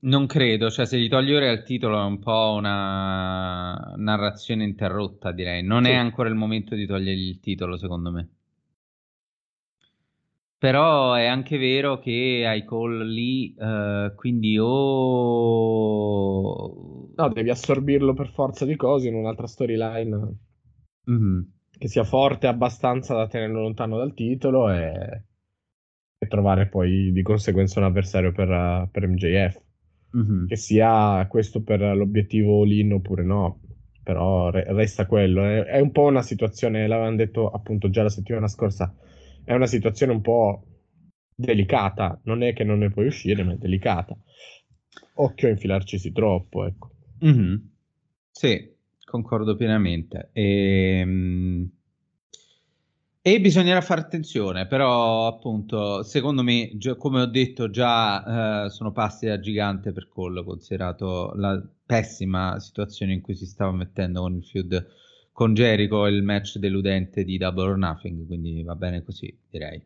Non credo, cioè se gli togli ora il titolo è un po' una narrazione interrotta, direi. Non sì. è ancora il momento di togliergli il titolo, secondo me. Però è anche vero che hai call lì, uh, quindi o... Oh... No, devi assorbirlo per forza di cose in un'altra storyline. Mm-hmm che sia forte abbastanza da tenerlo lontano dal titolo e, e trovare poi di conseguenza un avversario per, per MJF. Mm-hmm. Che sia questo per l'obiettivo all-in oppure no, però re- resta quello. È, è, un po' una situazione, l'avevamo detto appunto già la settimana scorsa, è una situazione un po' delicata. Non è che non ne puoi uscire, ma è delicata. Occhio a infilarcisi troppo, ecco. Mm-hmm. Sì, concordo pienamente. E, ehm, e bisognerà fare attenzione, però appunto, secondo me, come ho detto già, eh, sono passi da gigante per Cole, considerato la pessima situazione in cui si stava mettendo con il feud con Jericho il match deludente di Double or Nothing, quindi va bene così, direi.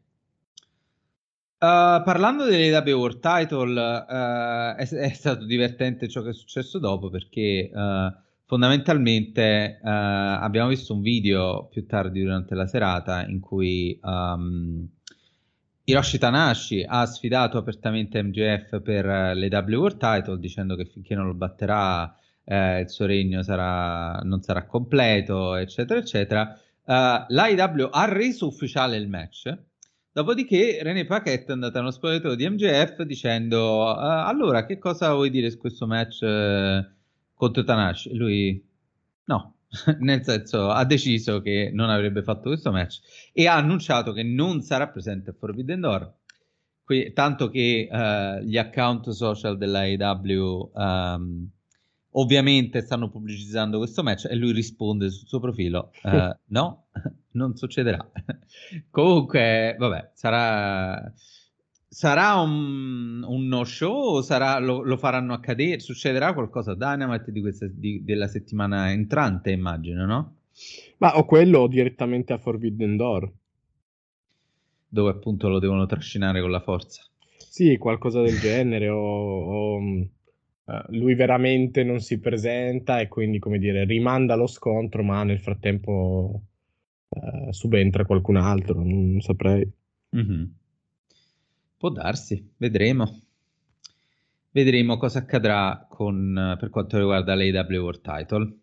Uh, parlando delle World Title, uh, è, è, stato divertente ciò che è successo dopo perché uh, fondamentalmente uh, abbiamo visto un video più tardi durante la serata in cui um, Hiroshi Tanashi ha sfidato apertamente MJF per le W World Title dicendo che finché non lo batterà eh, il suo regno sarà, non sarà completo, eccetera, eccetera. Uh, L'AEW ha reso ufficiale il match. Dopodiché René Paquette è andato a uno spogliatoio di MJF dicendo uh, allora che cosa vuoi dire su questo match contro Tanashi? Lui no, nel senso ha deciso che non avrebbe fatto questo match e ha annunciato che non sarà presente a Forbidden Door. Qui, tanto che uh, gli account social dell'AEW um, ovviamente stanno pubblicizzando questo match e lui risponde sul suo profilo uh, no, non succederà. Comunque, vabbè, sarà, sarà un, un no show o sarà, lo, lo, faranno accadere? Succederà qualcosa a Dynamite di questa, di, della settimana entrante, immagino, no? Ma o quello o direttamente a Forbidden Door. Dove appunto lo devono trascinare con la forza. Sì, qualcosa del genere o... o Uh, lui veramente non si presenta e quindi, come dire, rimanda lo scontro, ma nel frattempo uh, subentra qualcun altro, non saprei. Mm-hmm. Può darsi, vedremo. Vedremo cosa accadrà con, per quanto riguarda l'AW World Title.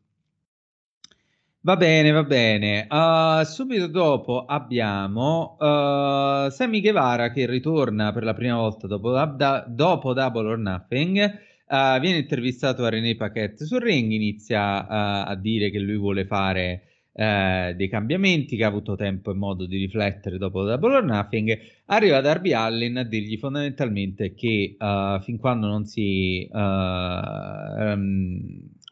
Va bene, va bene. Uh, subito dopo abbiamo uh, Sammy Guevara che ritorna per la prima volta dopo, da, dopo Double or Nothing Uh, viene intervistato a René Paquette sul ring, inizia uh, a dire che lui vuole fare uh, dei cambiamenti, che ha avuto tempo e modo di riflettere dopo Double or Nothing. Arriva Darby Allin a dirgli fondamentalmente che fin quando non si... Um,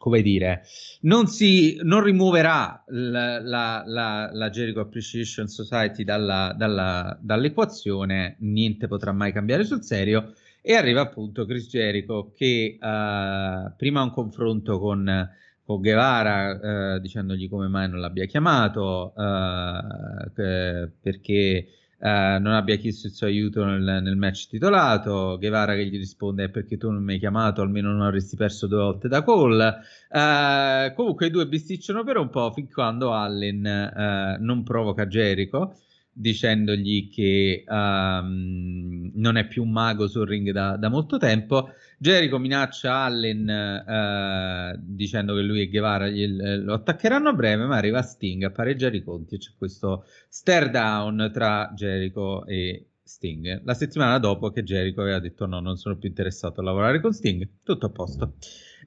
come dire, non, si, non rimuoverà la, la, la, la, Jericho Appreciation Society dalla, dalla, dall'equazione, niente potrà mai cambiare sul serio e arriva appunto Chris Jericho che uh, prima un confronto con, con Guevara uh, dicendogli come mai non l'abbia chiamato uh, perché non abbia chiesto il suo aiuto nel, nel, match titolato Guevara che gli risponde perché tu non mi hai chiamato almeno non avresti perso due volte da call comunque i due bisticciano per un po' fin quando Allen non provoca Jericho dicendogli che um, non è più un mago sul ring da, da molto tempo. Jericho minaccia Allen uh, dicendo che lui e Guevara gli, lo attaccheranno a breve, ma arriva Sting a pareggiare i conti e c'è questo stare down tra Jericho e Sting. La settimana dopo che Jericho aveva detto no, non sono più interessato a lavorare con Sting, tutto a posto.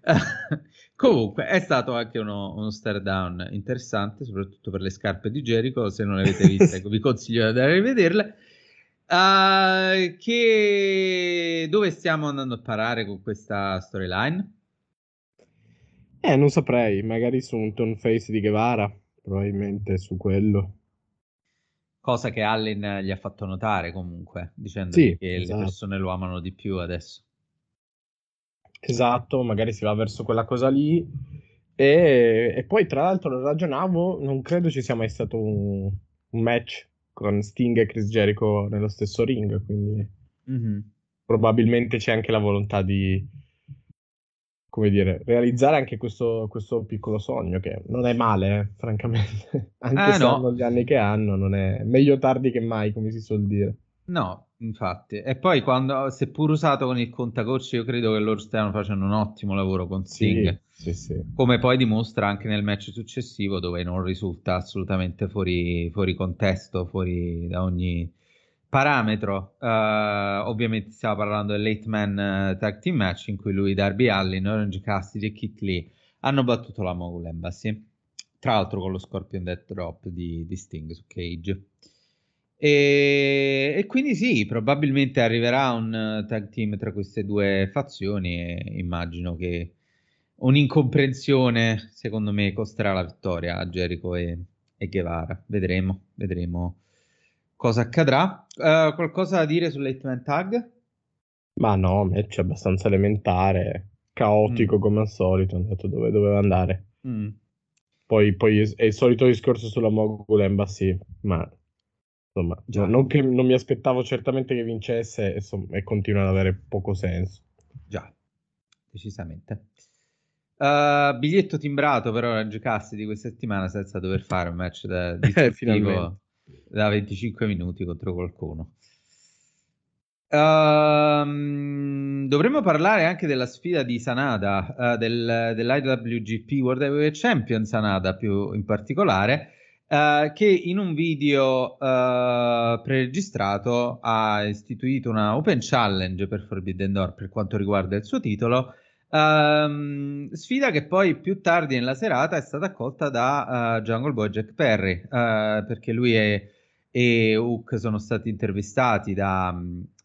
Comunque è stato anche uno, uno stare down interessante, soprattutto per le scarpe di Jericho. Se non le avete viste, vi consiglio di andare a rivederle. Uh, che... Dove stiamo andando a parare con questa storyline? Eh, non saprei, magari su un turn face di Guevara, probabilmente su quello. Cosa che Allen gli ha fatto notare comunque, dicendo sì, che esatto. le persone lo amano di più adesso. Esatto, magari si va verso quella cosa lì. E, e poi, tra l'altro, ragionavo, non credo ci sia mai stato un, un match con Sting e Chris Jericho nello stesso ring, quindi mm-hmm. probabilmente c'è anche la volontà di, come dire, realizzare anche questo, questo piccolo sogno, che non è male, eh, francamente. anche eh, se no. hanno gli anni che hanno, non è meglio tardi che mai, come si suol dire. No, Infatti, e poi quando, seppur usato con il contagocci, io credo che loro stiano facendo un ottimo lavoro con Sting. Sì, sì, sì. Come poi dimostra anche nel match successivo, dove non risulta assolutamente fuori, fuori contesto, fuori da ogni parametro. Uh, ovviamente stiamo parlando del Late Man uh, Tag Team Match, in cui lui, Darby Allin, Orange Cassidy e Kit Lee hanno battuto la Mogul Embassy. Tra l'altro con lo Scorpion Death Drop di, di Sting su Cage. E, e, quindi sì, probabilmente arriverà un tag team tra queste due fazioni e immagino che un'incomprensione, secondo me, costerà la vittoria a Jericho e, e Guevara. Vedremo, vedremo cosa accadrà. Uh, qualcosa da dire sull'Hitman Tag? Ma no, match abbastanza elementare, caotico mm. come al solito, è andato dove doveva andare. Mm. Poi, poi è il solito discorso sulla Mogul Embassy, ma Insomma, Già. non, che, non mi aspettavo certamente che vincesse insomma, e continua ad avere poco senso. Già, decisamente. Uh, biglietto timbrato per Orange Cast di questa settimana senza dover fare un match da, di da 25 minuti contro qualcuno. Uh, dovremmo parlare anche della sfida di Sanada, uh, del, dell'IWGP World Heavyweight Champion Sanada più in particolare, Uh, che in un video preregistrato ha istituito una open challenge per Forbidden Door per quanto riguarda il suo titolo. Uh, sfida che poi più tardi nella serata è stata accolta da Jungle Boy Jack Perry perché lui e, e Hook sono stati intervistati da,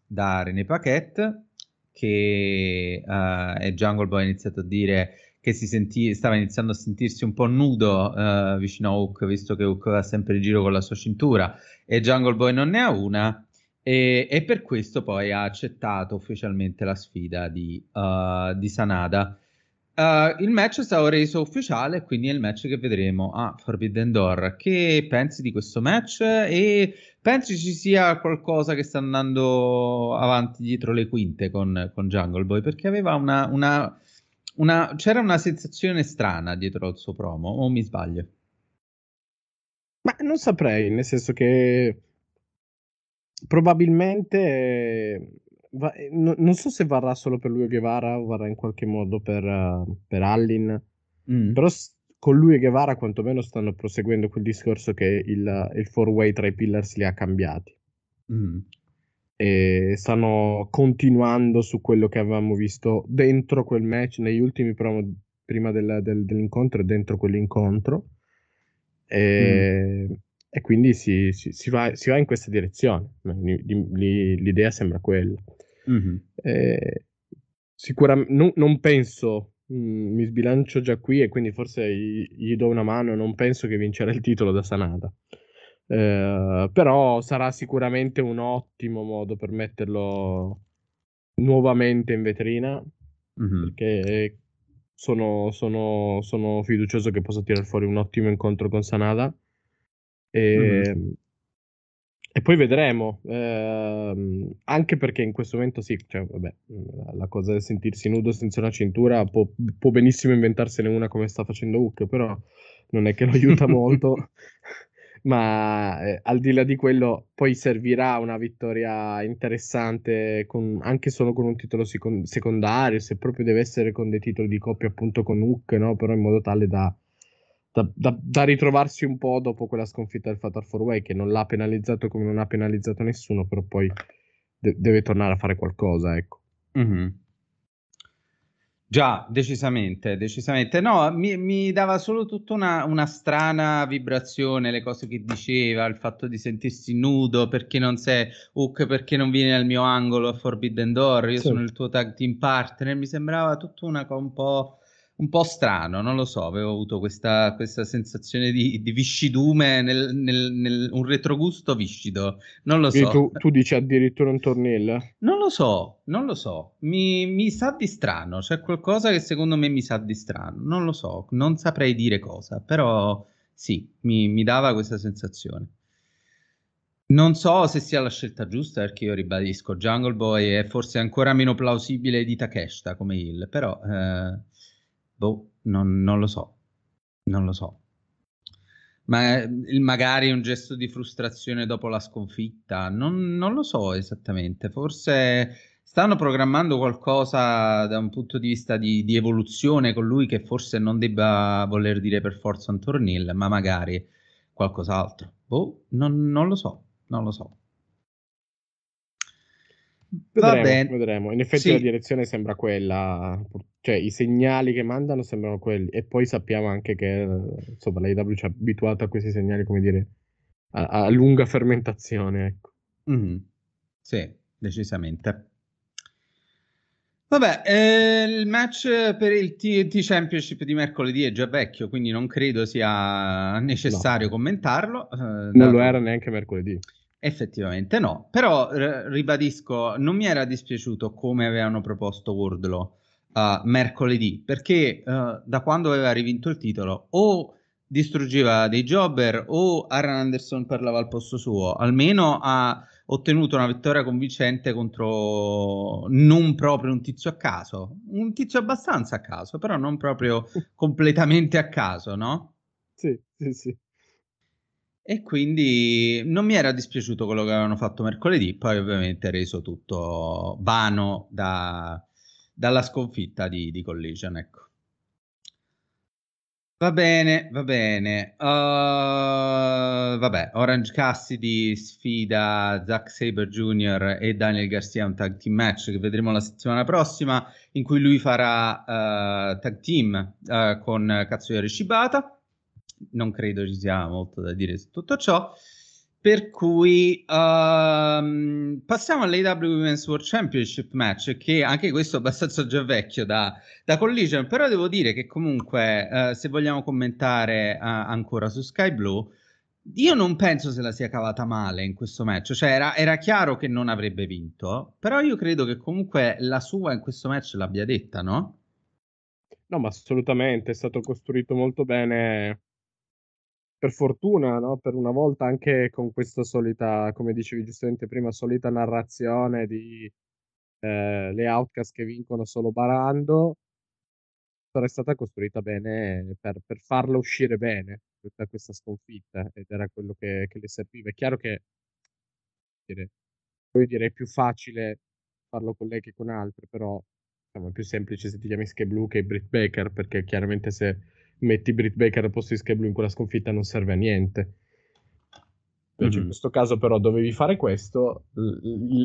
da René Paquette che e Jungle Boy ha iniziato a dire che senti- stava iniziando a sentirsi un po' nudo uh, vicino a Hook, visto che Hook va sempre in giro con la sua cintura e Jungle Boy non ne ha una. E, e per questo poi ha accettato ufficialmente la sfida di, uh, di Sanada. Uh, il match è stato reso ufficiale, quindi è il match che vedremo a Forbidden Door. Che pensi di questo match? E pensi ci sia qualcosa che sta andando avanti dietro le quinte con, con Jungle Boy? Perché aveva una, una una, c'era una sensazione strana dietro al suo promo, o mi sbaglio? Ma non saprei, nel senso che probabilmente va, no, non so se varrà solo per lui e Guevara o varrà in qualche modo per, uh, per Allin, mm. però s- con lui e Guevara quantomeno stanno proseguendo quel discorso che il, il four way tra i pillars li ha cambiati. Mm e stanno continuando su quello che avevamo visto dentro quel match negli ultimi promo prima del, del, dell'incontro e dentro quell'incontro e, mm. E quindi si, si, si, va, si, va, in questa direzione l'idea sembra quella mm-hmm. sicuramente non, non penso mh, mi sbilancio già qui e quindi forse gli, gli do una mano non penso che vincerà il titolo da Sanada eh, però sarà sicuramente un ottimo modo per metterlo nuovamente in vetrina mm-hmm. perché sono, sono, sono, fiducioso che possa tirare fuori un ottimo incontro con Sanada e, mm-hmm. e poi vedremo eh, anche perché in questo momento sì cioè, vabbè, la cosa del sentirsi nudo senza una cintura può, può benissimo inventarsene una come sta facendo Hook però non è che lo aiuta molto ma eh, al di là di quello poi servirà una vittoria interessante con, anche solo con un titolo second- secondario se proprio deve essere con dei titoli di coppia appunto con Hook no? però in modo tale da, da, da, da, ritrovarsi un po' dopo quella sconfitta del Fatal 4 Way che non l'ha penalizzato come non ha penalizzato nessuno però poi de- deve tornare a fare qualcosa ecco mm-hmm. Già, decisamente, decisamente. No, mi, mi dava solo tutta una, una, strana vibrazione, le cose che diceva, il fatto di sentirsi nudo, perché non sei Hook, perché non vieni al mio angolo a Forbidden Door, io sì. sono il tuo tag team partner, mi sembrava tutto una, un po' un po' strano, non lo so, avevo avuto questa, questa sensazione di, di viscidume, nel, nel, nel, un retrogusto viscido, non lo so. Tu, tu, dici addirittura un tornillo? Non lo so, non lo so, mi, mi, sa di strano, c'è qualcosa che secondo me mi sa di strano, non lo so, non saprei dire cosa, però sì, mi, mi dava questa sensazione. Non so se sia la scelta giusta perché io ribadisco, Jungle Boy è forse ancora meno plausibile di Takeshita come Hill, però... Eh, Boh, non, non lo so. Non lo so. Ma magari un gesto di frustrazione dopo la sconfitta, non, non, lo so esattamente. Forse stanno programmando qualcosa da un punto di vista di, di evoluzione con lui che forse non debba voler dire per forza un tornil, ma magari qualcos'altro. Boh, non, non lo so, non lo so. Vedremo, vedremo. In effetti sì. la direzione sembra quella, cioè i segnali che mandano sembrano quelli e poi sappiamo anche che insomma l'AW ci ha abituato a questi segnali, come dire, a, a lunga fermentazione, ecco. Mm-hmm. Sì, decisamente. Vabbè, eh, il match per il TNT Championship di mercoledì è già vecchio, quindi non credo sia necessario no. commentarlo. Eh, non dato... lo era neanche mercoledì. Effettivamente no, però r- ribadisco, non mi era dispiaciuto come avevano proposto Wardlow uh, mercoledì, perché uh, da quando aveva rivinto il titolo o distruggeva dei jobber o Aaron Anderson parlava al posto suo, almeno ha ottenuto una vittoria convincente contro non proprio un tizio a caso, un tizio abbastanza a caso, però non proprio completamente a caso, no? Sì, sì, sì. E quindi non mi era dispiaciuto quello che avevano fatto mercoledì, poi ovviamente reso tutto vano da, dalla sconfitta di, di Collision. Ecco. Va bene, va bene. Uh, vabbè, Orange Cassidy sfida Zack Saber Jr. e Daniel Garcia un tag team match che vedremo la settimana prossima in cui lui farà uh, tag team uh, con Katsuya Shibata. Non credo ci sia molto da dire su tutto ciò. Per cui um, passiamo all'AW Women's World Championship match, che anche questo è abbastanza già vecchio da, da Collision, però devo dire che comunque uh, se vogliamo commentare uh, ancora su Sky Blue, io non penso se la sia cavata male in questo match, cioè era, era, chiaro che non avrebbe vinto, però io credo che comunque la sua in questo match l'abbia detta, no? No, ma assolutamente, è stato costruito molto bene per fortuna, no? per una volta anche con questa solita, come dicevi giustamente prima, solita narrazione di eh, le outcast che vincono solo barando, è stata costruita bene per, per farla uscire bene da questa sconfitta ed era quello che, che le serviva. È chiaro che dire, poi direi più facile farlo con lei che con altre, però diciamo, è più semplice se ti chiami Sky Blue che Britt Baker, perché chiaramente se metti Britt Baker al posto di Sky Blue in quella sconfitta non serve a niente. Mm-hmm. in questo caso però dovevi fare questo,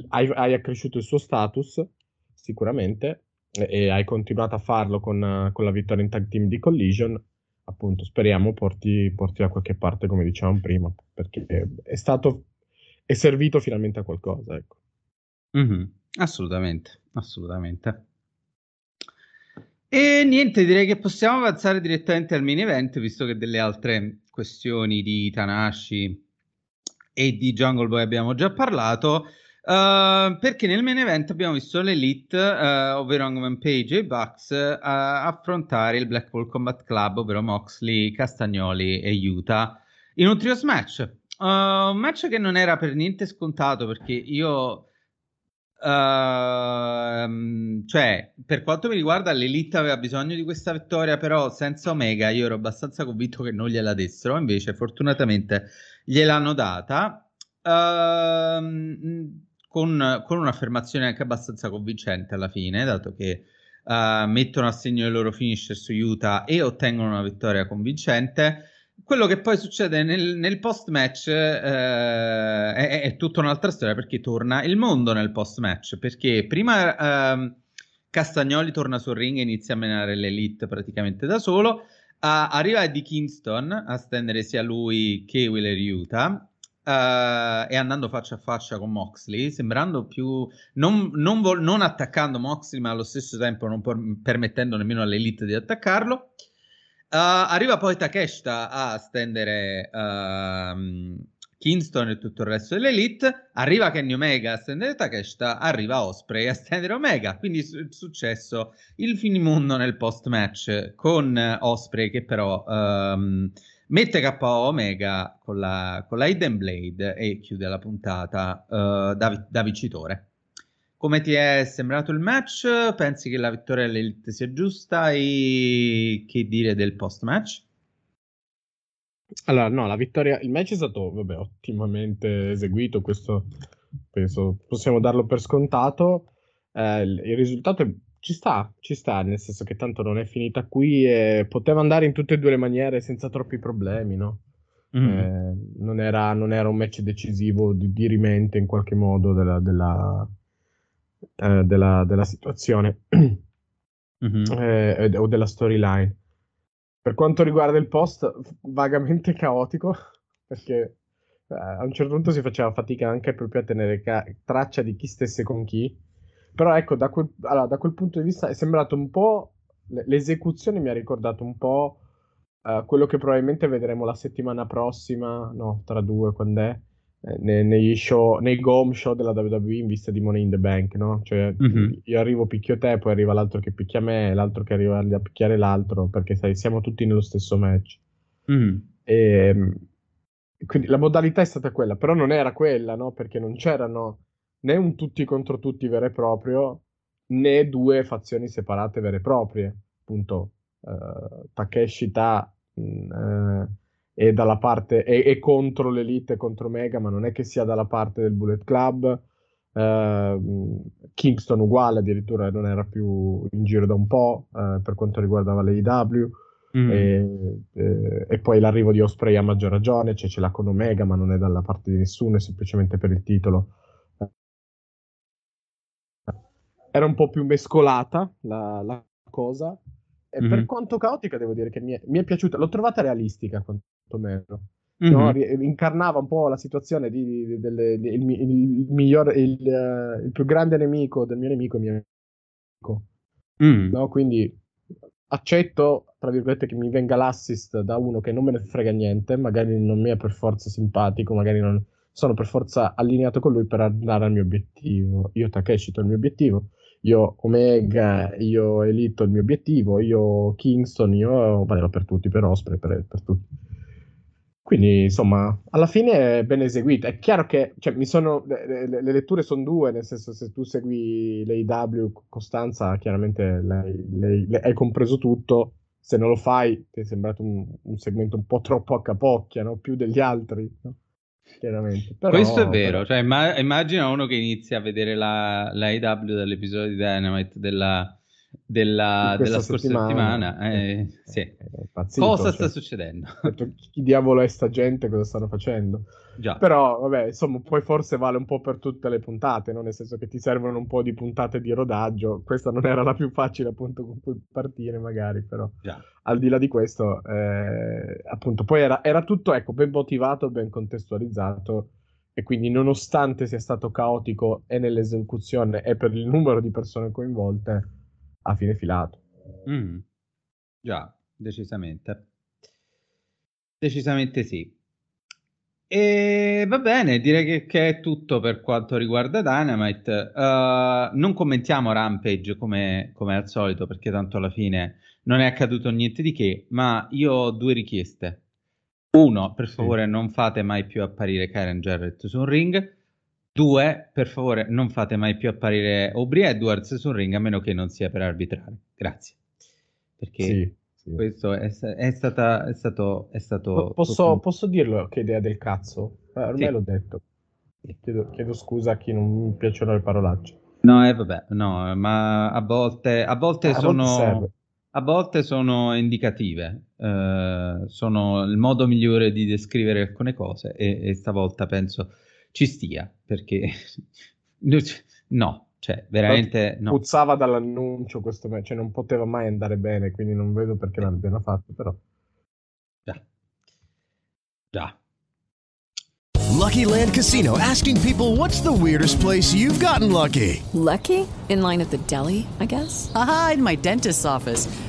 hai, hai, accresciuto il suo status sicuramente e, e hai continuato a farlo con, con, la vittoria in tag team di Collision. Appunto, speriamo porti, porti da qualche parte come dicevamo prima, perché è stato è servito finalmente a qualcosa. Ecco. Mm-hmm. Assolutamente, assolutamente. E niente, direi che possiamo avanzare direttamente al main event, visto che delle altre questioni di Tanashi e di Jungle Boy abbiamo già parlato. Uh, perché nel main event abbiamo visto l'Elite, uh, ovvero Hangman Page e Bucks, uh, affrontare il Blackpool Combat Club, ovvero Moxley, Castagnoli e Utah, in un trios match. un match che non era per niente scontato perché io Uh, cioè, per quanto mi riguarda, l'Elite aveva bisogno di questa vittoria, però senza Omega io ero abbastanza convinto che non gliela dessero. Invece, fortunatamente, gliel'hanno data uh, con, con, un'affermazione anche abbastanza convincente alla fine, dato che uh, mettono a segno il loro finisher su Utah e ottengono una vittoria convincente quello che poi succede nel, nel post match eh, è, è, tutta un'altra storia perché torna il mondo nel post match perché prima eh, Castagnoli torna sul ring e inizia a menare l'elite praticamente da solo uh, arriva Eddie Kingston a stendere sia lui che Wheeler Utah Uh, e andando faccia a faccia con Moxley, sembrando più non, non, vol- non attaccando Moxley, ma allo stesso tempo non por- permettendo nemmeno all'elite di attaccarlo. Uh, arriva poi Takeshita a stendere uh, Kingston e tutto il resto dell'Elite. Arriva Kenny Omega a stendere Takeshita. Arriva Osprey a stendere Omega. Quindi è successo il finimondo nel post match con Osprey che però um, mette KO Omega con la, con la Hidden Blade e chiude la puntata uh, da, da vincitore. Come ti è sembrato il match? Pensi che la vittoria dell'Elite sia giusta? E che dire del post-match? Allora, no, la vittoria, il match è stato vabbè, ottimamente eseguito, questo penso possiamo darlo per scontato. Eh, il, risultato è, ci sta, ci sta, nel senso che tanto non è finita qui e poteva andare in tutte e due le maniere senza troppi problemi, no? Mm. Eh, non, era, non, era, un match decisivo di, di rimente in qualche modo della, della eh, della, della, situazione mm-hmm. eh, o della storyline. Per quanto riguarda il post, vagamente caotico, perché eh, a un certo punto si faceva fatica anche proprio a tenere ca- traccia di chi stesse con chi. Però ecco, da quel, allora, da quel punto di vista è sembrato un po'... L'esecuzione mi ha ricordato un po' uh, quello che probabilmente vedremo la settimana prossima, no, tra due, quando è, eh, nei, negli show, nei Gom show della WWE in vista di Money in the Bank, no? Cioè, mm-hmm. io arrivo, picchio te, poi arriva l'altro che picchia me, l'altro che arriva a picchiare l'altro, perché sai, siamo tutti nello stesso match. Mm. E, ehm, quindi la modalità è stata quella, però non era quella, no? Perché non c'erano né un tutti contro tutti vero e proprio, né due fazioni separate vere e proprie. Appunto, uh, Takeshi Ta... Uh, è dalla parte è, è contro l'Elite contro Mega, ma non è che sia dalla parte del Bullet Club. Uh, Kingston uguale, addirittura non era più in giro da un po' uh, per quanto riguardava l'AEW. Mm. E, e, e, poi l'arrivo di Osprey a maggior ragione, cioè ce l'ha con Omega, ma non è dalla parte di nessuno, è semplicemente per il titolo. Era un po' più mescolata la, la cosa, e mm-hmm. per quanto caotica, devo dire che mi è, mi è piaciuta. L'ho trovata realistica, quantomeno. Mm-hmm. No, incarnava un po' la situazione di, di, delle, di, il, il, il, miglior, il, uh, il, più grande nemico del mio nemico è mio nemico. Mm. No, quindi accetto, tra virgolette, che mi venga l'assist da uno che non me ne frega niente, magari non mi è per forza simpatico, magari non sono per forza allineato con lui per andare al mio obiettivo. Io Takeshi ho il mio obiettivo io Omega, io Elite il mio obiettivo, io Kingston, io vale per tutti, per Osprey, per, per tutti. Quindi, insomma, alla fine è ben eseguita. È chiaro che cioè, sono, le, le, le, letture sono due, nel senso se tu segui l'AW Costanza, chiaramente lei, lei, hai compreso tutto. Se non lo fai, ti è sembrato un, un segmento un po' troppo a capocchia, no? più degli altri. No? chiaramente. Però, Questo è vero, però... cioè, imma- immagina uno che inizia a vedere la, la AW dall'episodio di Dynamite della, della, della scorsa settimana. settimana. Eh, sì. Pazzito, cosa sta cioè, succedendo? Chi diavolo è sta gente? Cosa stanno facendo? Già. Però, vabbè, insomma, poi forse vale un po' per tutte le puntate, no? nel senso che ti servono un po' di puntate di rodaggio. Questa non era la più facile, appunto, con cui partire, magari, però. Già. Al di là di questo, eh, appunto, poi era, era tutto, ecco, ben motivato, ben contestualizzato e quindi nonostante sia stato caotico e nell'esecuzione e per il numero di persone coinvolte, a fine filato. Mm. Già, decisamente. Decisamente sì. E va bene, direi che, che, è tutto per quanto riguarda Dynamite. Uh, non commentiamo Rampage come, come, al solito, perché tanto alla fine non è accaduto niente di che, ma io ho due richieste. Uno, per favore, sì. non fate mai più apparire Karen Jarrett su un ring. Due, per favore, non fate mai più apparire Aubrey Edwards su un ring, a meno che non sia per arbitrare. Grazie. Perché sì sì. Questo è, è, stata, è, stato, è stato... Posso, posso dirlo che idea del cazzo? Eh, ormai sì. l'ho detto. Chiedo, chiedo, scusa a chi non mi piacciono le parolacce. No, eh, vabbè, no, ma a volte, a volte sono... A volte, a volte sono indicative, eh, sono il modo migliore di descrivere alcune cose e, e stavolta penso ci stia, perché no, cioè, veramente no. Puzzava dall'annuncio questo match, cioè non poteva mai andare bene, quindi non vedo perché l'abbiano fatto, però. Già. Già. Lucky Land Casino asking people what's the weirdest place you've gotten lucky? Lucky? In line at the deli, I guess. Aha, in my dentist's office.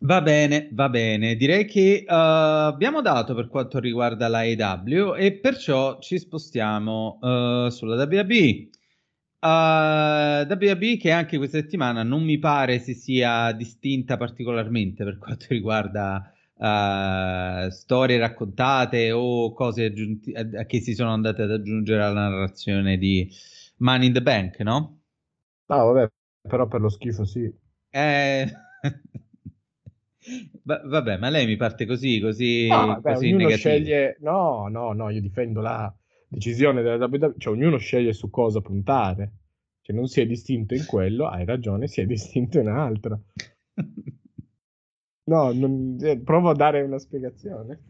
Va bene, va bene. Direi che uh, abbiamo dato per quanto riguarda la AW e perciò ci spostiamo uh, sulla WAB. Uh, WAB che anche questa settimana non mi pare si sia distinta particolarmente per quanto riguarda uh, storie raccontate o cose aggiunti- a- che si sono andate ad aggiungere alla narrazione di Money in the Bank, no? Ah, vabbè, però per lo schifo sì. Eh... Va- vabbè, ma lei mi parte così, così, no, vabbè, così ognuno negativo. sceglie... No, no, no, io difendo la decisione della WWE, cioè ognuno sceglie su cosa puntare. Cioè non si è distinto in quello, hai ragione, si è distinto in altra. No, non... eh, provo a dare una spiegazione.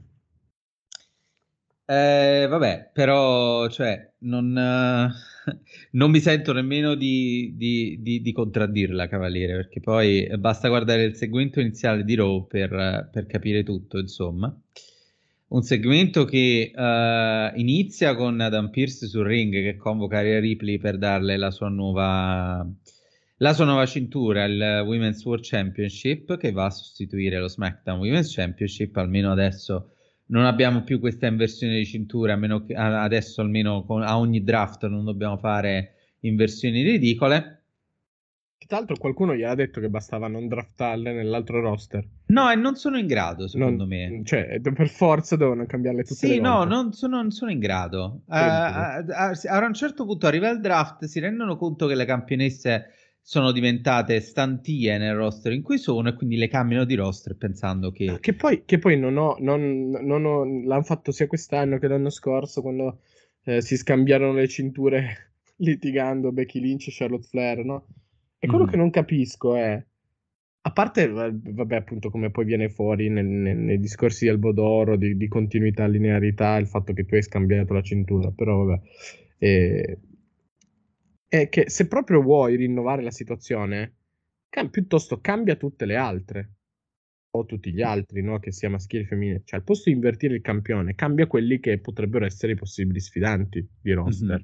Eh, vabbè, però, cioè, non, eh, non mi sento nemmeno di, di, di, di contraddirla, Cavaliere, perché poi basta guardare il segmento iniziale di Raw per, per capire tutto, insomma. un segmento che uh, inizia con Adam Pierce sul ring che convoca Rhea Ripley per darle la sua nuova la sua nuova cintura, il Women's World Championship, che va a sostituire lo SmackDown Women's Championship. Almeno adesso non abbiamo più questa inversione di cintura, almeno che, adesso almeno con, a ogni draft non dobbiamo fare inversioni ridicole. Tra l'altro qualcuno gli ha detto che bastava non draftarle nell'altro roster. No, e non sono in grado, secondo non, me. Cioè, per forza devono cambiarle tutte sì, le no, non sono, non sono in grado. Uh, a, a, a, un certo punto arriva il draft, si rendono conto che le campionesse sono diventate stantie nel roster in cui sono e quindi le cambiano di roster pensando che... Che poi, che poi non ho, non, non ho, l'hanno fatto sia quest'anno che l'anno scorso quando eh, si scambiarono le cinture litigando Becky Lynch e Charlotte Flair, no? E quello mm. che non capisco è, a parte, vabbè, appunto, come poi viene fuori nel, nel, nei discorsi di Albodoro, di, di, continuità, linearità, il fatto che tu hai scambiato la cintura, però vabbè... Eh, è che se proprio vuoi rinnovare la situazione, cam- piuttosto cambia tutte le altre. O tutti gli altri, no? Che sia maschile o femminile. Cioè, al posto di invertire il campione, cambia quelli che potrebbero essere i possibili sfidanti di roster. Mm-hmm.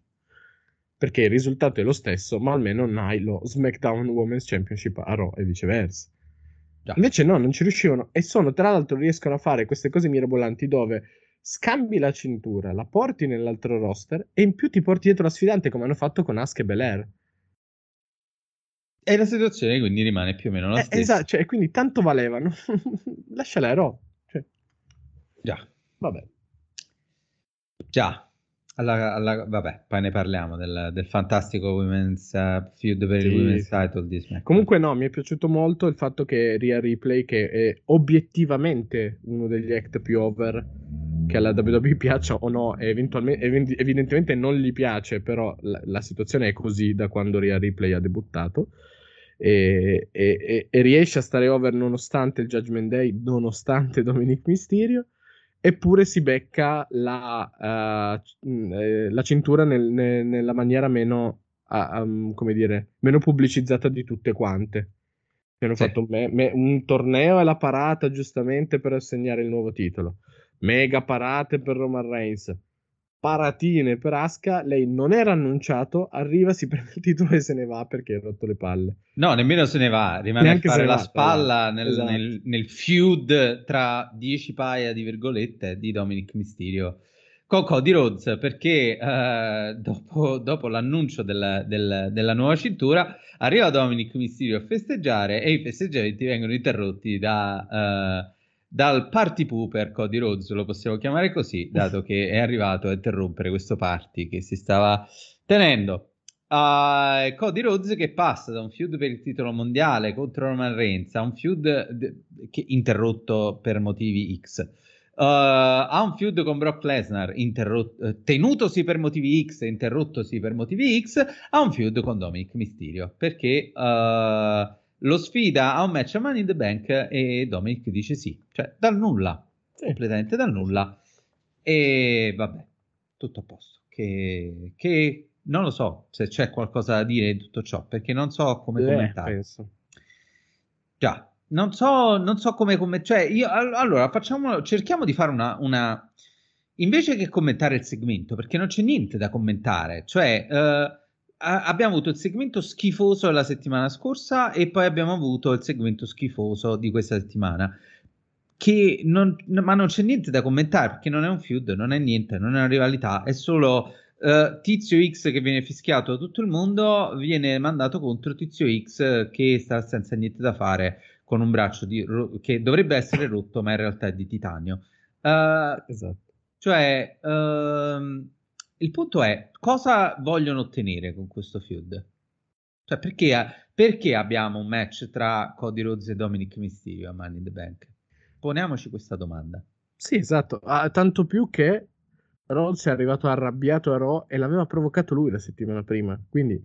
Perché il risultato è lo stesso, ma almeno non hai lo SmackDown Women's Championship a Raw e viceversa. Già. Invece no, non ci riuscivano. E sono, tra l'altro, riescono a fare queste cose mirabolanti dove scambi la cintura, la porti nell'altro roster e in più ti porti dietro la sfidante come hanno fatto con Asuka e Belair. E la situazione quindi rimane più o meno la eh, stessa. Esatto, cioè, quindi tanto valevano. Lasciala a Raw. Cioè. Già. Vabbè. Già. Alla, alla, vabbè, poi ne parliamo del, del fantastico women's uh, feud per sì. il women's title di SmackDown. Comunque no, mi è piaciuto molto il fatto che Rhea Ripley, che è obiettivamente uno degli act più over che alla WWE piaccia o no, evidentemente non gli piace, però la, la, situazione è così da quando Rhea Ripley ha debuttato. E, e, e, riesce a stare over nonostante il Judgment Day, nonostante Dominic Mysterio, eppure si becca la, uh, la cintura nel, nel, nella maniera meno, uh, um, come dire, meno pubblicizzata di tutte quante. Hanno sì. fatto me, me, un torneo e la parata giustamente per assegnare il nuovo titolo mega parate per Roman Reigns, paratine per Asuka, lei non era annunciato, arriva, si prende il titolo e se ne va perché ha rotto le palle. No, nemmeno se ne va, rimane Neanche a fare la va, spalla nel, esatto. nel, nel, feud tra 10 paia di virgolette di Dominic Mysterio. Con Cody Rhodes perché uh, dopo, dopo, l'annuncio del, del, della nuova cintura arriva Dominic Mysterio a festeggiare e i festeggiamenti vengono interrotti da... Uh, dal party pooper Cody Rhodes, lo possiamo chiamare così, dato che è arrivato a interrompere questo party che si stava tenendo. Uh, Cody Rhodes che passa da un feud per il titolo mondiale contro Roman Reigns a un feud de- che, interrotto per motivi X. Uh, ha un feud con Brock Lesnar interrot- uh, tenutosi per motivi X interrottosi per motivi X, ha un feud con Dominic Mysterio perché uh, lo sfida a un match a Money in the Bank e Dominic dice sì, cioè dal nulla, sì. completamente dal nulla. E vabbè, tutto a posto. Che, che, non lo so se c'è qualcosa da dire in tutto ciò, perché non so come eh, commentare. Penso. Già, non so, non so come commentare. Cioè, io, allora, facciamo, cerchiamo di fare una, una, Invece che commentare il segmento, perché non c'è niente da commentare, cioè... Uh, abbiamo avuto il segmento schifoso della settimana scorsa e poi abbiamo avuto il segmento schifoso di questa settimana. Che non, ma non c'è niente da commentare perché non è un feud, non è niente, non è una rivalità, è solo uh, Tizio X che viene fischiato da tutto il mondo, viene mandato contro Tizio X che sta senza niente da fare con un braccio di, che dovrebbe essere rotto, ma in realtà è di titanio. Uh, esatto. Cioè, uh, il punto è cosa vogliono ottenere con questo feud? Cioè, perché, perché abbiamo un match tra Cody Rhodes e Dominic Mysterio a Money in the Bank? Poniamoci questa domanda. Sì, esatto. Ah, tanto più che Rhodes è arrivato arrabbiato a Raw e l'aveva provocato lui la settimana prima. Quindi,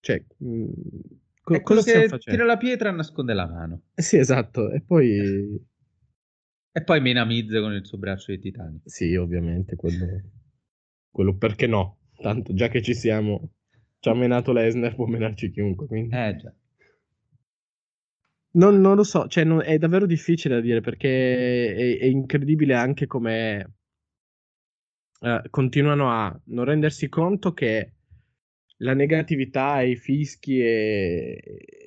cioè, mh, mm, co- cosa stiamo facendo? Tira la pietra e nasconde la mano. Eh sì, esatto. E poi e poi mena Miz con il suo braccio di titanio. Sì, ovviamente, quello, quello perché no? Tanto già che ci siamo, ci ha menato Lesnar, può menarci chiunque. Quindi. Eh già. Non, non lo so, cioè, non- è davvero difficile da dire perché è, è incredibile anche come eh, continuano a non rendersi conto che la negatività e i fischi e,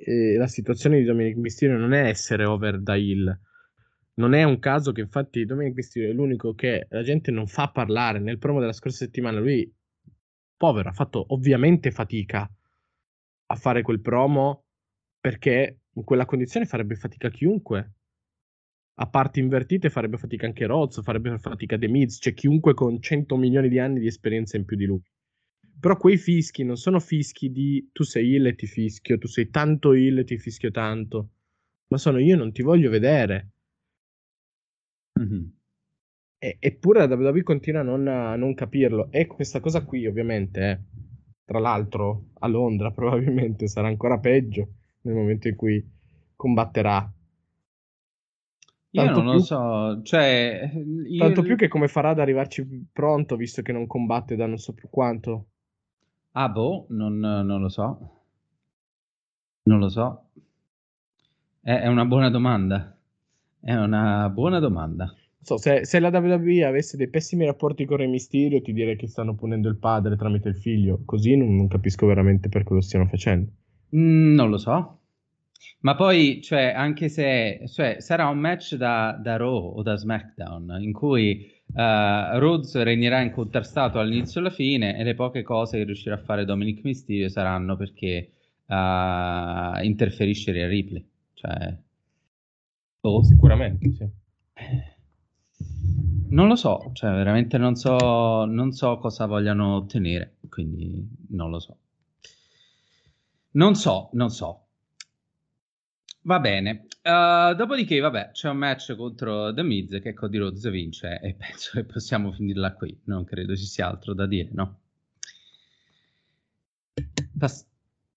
e la situazione di Dominic Mysterio non è essere over da heel. Non è un caso che infatti Dominic Mysterio è l'unico che la gente non fa parlare. Nel promo della scorsa settimana lui, povero, ha fatto ovviamente fatica a fare quel promo perché in quella condizione farebbe fatica chiunque. A parti invertite farebbe fatica anche Rozzo, farebbe fatica The Miz, c'è chiunque con 100 milioni di anni di esperienza in più di lui. Però quei fischi non sono fischi di tu sei il e ti fischio, tu sei tanto il e ti fischio tanto, ma sono io non ti voglio vedere. Mm-hmm. E- eppure la WWE continua a non, a non capirlo. E questa cosa qui, ovviamente, eh, tra l'altro, a Londra probabilmente sarà ancora peggio nel momento in cui combatterà. Io Tanto non lo più- so, cioè... io- Tanto più che come farà ad arrivarci pronto, visto che non combatte da non so più quanto. Ah, boh, non, non lo so. Non lo so. È, è una buona domanda. È una buona domanda. So, se, se la WWE avesse dei pessimi rapporti con Re Mysterio, ti direi che stanno punendo il padre tramite il figlio. Così non, non capisco veramente perché lo stiano facendo. Mm, non lo so. Ma poi, cioè, anche se cioè, sarà un match da, da Raw o da SmackDown in cui eh, Rhodes regnerà incontrastato all'inizio e alla fine e le poche cose che riuscirà a fare Dominic Mysterio saranno perché eh, interferisce Rhea Ripley. Cioè, boh. Sicuramente, sì. Non lo so, cioè veramente non so, non so cosa vogliano ottenere, quindi non lo so. Non so, non so. Va bene. Uh, dopodiché, vabbè, c'è un match contro The Miz che Cody Rhodes vince e penso che possiamo finirla qui. Non credo ci sia altro da dire, no? Pass-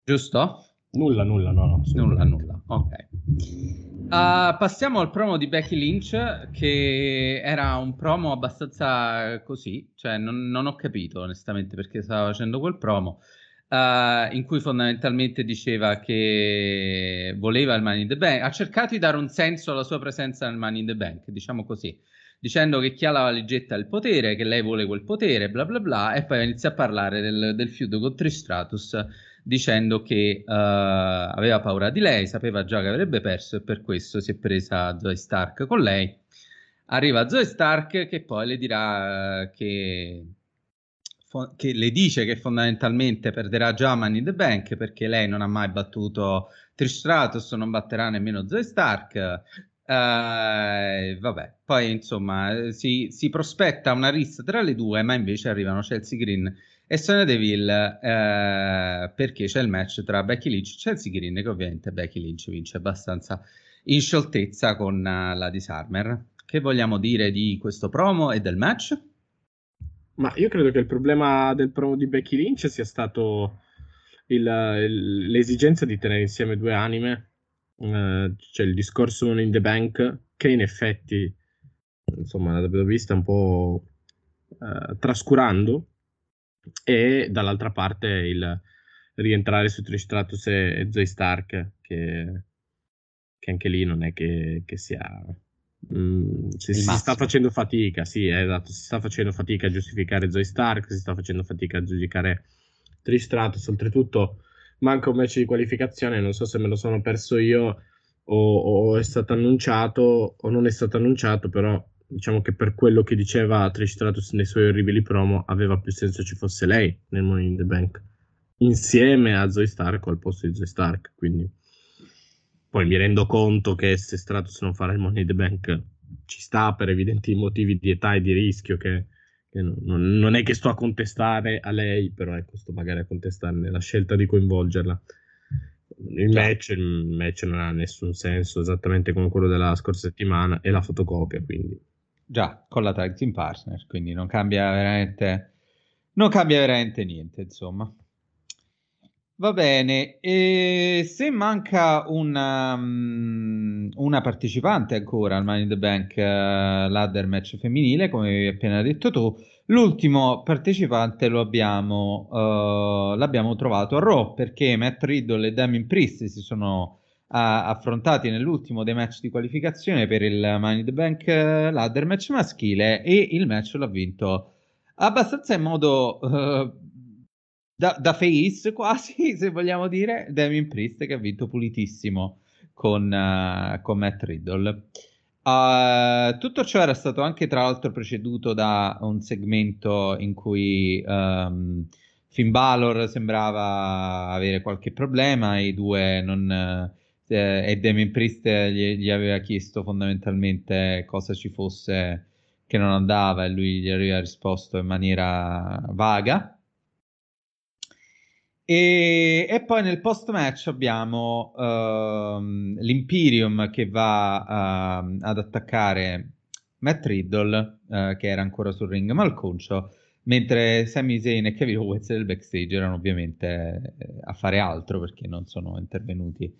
giusto? Nulla, nulla, no, no. Nulla, nulla. Ok. Uh, passiamo al promo di Becky Lynch, che era un promo abbastanza così, cioè non, non ho capito onestamente perché stava facendo quel promo, uh, in cui fondamentalmente diceva che voleva il Money in the Bank, ha cercato di dare un senso alla sua presenza nel Money in the Bank, diciamo così, dicendo che chi ha la valigetta ha il potere, che lei vuole quel potere, bla bla bla, e poi inizia a parlare del, del feud con Tristratus dicendo che uh, aveva paura di lei, sapeva già che avrebbe perso e per questo si è presa Zoe Stark con lei. Arriva Zoe Stark che poi le dirà uh, che, che le dice che fondamentalmente perderà già Money in the Bank perché lei non ha mai battuto Trish Stratus, non batterà nemmeno Zoe Stark. Uh, vabbè, poi insomma si, si prospetta una rissa tra le due, ma invece arrivano Chelsea Green e Sonia Deville eh, perché c'è il match tra Becky Lynch e Chelsea Green che ovviamente Becky Lynch vince abbastanza in scioltezza con uh, la Disarmer. Che vogliamo dire di questo promo e del match? Ma io credo che il problema del promo di Becky Lynch sia stato il, il, l'esigenza di tenere insieme due anime. Uh, c'è il discorso Money in the Bank che in effetti insomma la WWE sta un po' uh, trascurando e dall'altra parte il rientrare su Trish Stratus e, Zoe Stark che, che, anche lì non è che, che sia mm, si, si sta facendo fatica sì esatto si sta facendo fatica a giustificare Zoe Stark si sta facendo fatica a giudicare Trish Stratus. Oltretutto manca un match di qualificazione non so se me lo sono perso io o, o è stato annunciato o non è stato annunciato però diciamo che per quello che diceva Trish Stratus nei suoi orribili promo aveva più senso ci fosse lei nel Money in the Bank insieme a Zoe Stark o al posto di Zoe Stark quindi poi mi rendo conto che se Stratus non farà il Money in the Bank ci sta per evidenti motivi di età e di rischio che, che non, non, è che sto a contestare a lei però ecco sto magari a contestarne la scelta di coinvolgerla. Il match, il match non ha nessun senso esattamente come quello della scorsa settimana e la fotocopia quindi Già, con la tag team partner, quindi non cambia veramente, non cambia veramente niente, insomma. Va bene, e se manca una, um, una partecipante ancora al Money in the Bank uh, ladder match femminile, come hai appena detto tu, l'ultimo partecipante lo abbiamo, uh, l'abbiamo trovato a Raw perché Matt Riddle e Damien Priest si sono affrontati nell'ultimo dei match di qualificazione per il Money Bank uh, ladder match maschile e il match l'ha vinto abbastanza in modo uh, da, da, face quasi, se vogliamo dire, Damien Priest che ha vinto pulitissimo con, uh, con Matt Riddle. Uh, tutto ciò era stato anche tra l'altro preceduto da un segmento in cui um, Finn Balor sembrava avere qualche problema i due non, eh, e Damien Priest gli, gli, aveva chiesto fondamentalmente cosa ci fosse che non andava e lui gli aveva risposto in maniera vaga. E, e, poi nel post match abbiamo uh, l'Imperium che va uh, ad attaccare Matt Riddle, uh, che era ancora sul ring malconcio, mentre Sami Zayn e Kevin Owens del backstage erano ovviamente eh, a fare altro perché non sono intervenuti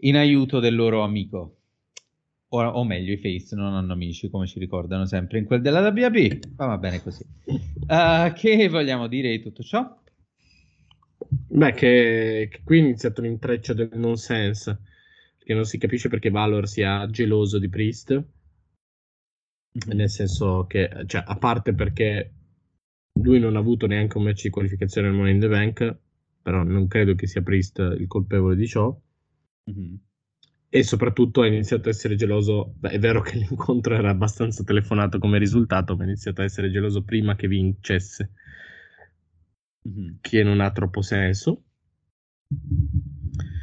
in aiuto del loro amico. O, o, meglio, i face non hanno amici, come ci ricordano sempre in quel della WB, ma va bene così. Uh, che vogliamo dire di tutto ciò? Beh, che, che qui è iniziato l'intreccio del nonsense, perché non si capisce perché Valor sia geloso di Priest, mm-hmm. nel senso che, cioè, a parte perché lui non ha avuto neanche un match di qualificazione al Money in the Bank, però non credo che sia Priest il colpevole di ciò. Mm-hmm. E soprattutto ha iniziato a essere geloso. Beh, è vero che l'incontro era abbastanza telefonato come risultato, ma ha iniziato a essere geloso prima che vincesse mm-hmm. che non ha troppo senso.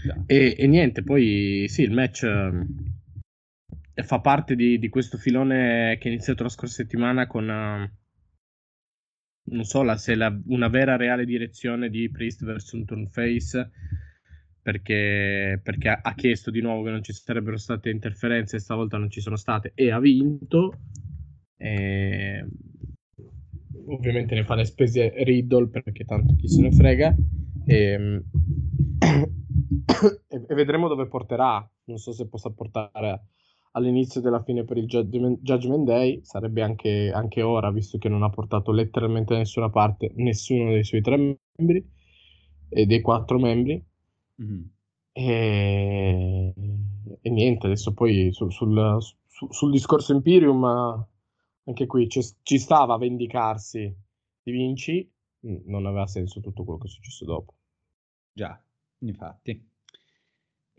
Yeah. E, e, niente, poi sì, il match eh, fa parte di, di, questo filone che è iniziato la scorsa settimana con, uh, non so la, se la, una vera reale direzione di Priest verso un turn face. Perché, perché ha, chiesto di nuovo che non ci sarebbero state interferenze, stavolta non ci sono state e ha vinto. E ovviamente ne fa le spese Riddle perché tanto chi se ne frega. E, e, vedremo dove porterà. Non so se possa portare all'inizio della fine per il Judgment Day. Sarebbe anche, anche, ora visto che non ha portato letteralmente da nessuna parte nessuno dei suoi tre membri. E dei quattro membri mm-hmm. e, e, niente adesso poi su, sul, su, sul discorso Imperium anche qui ci, ci stava a vendicarsi di Vinci, non aveva senso tutto quello che è successo dopo. Già, infatti.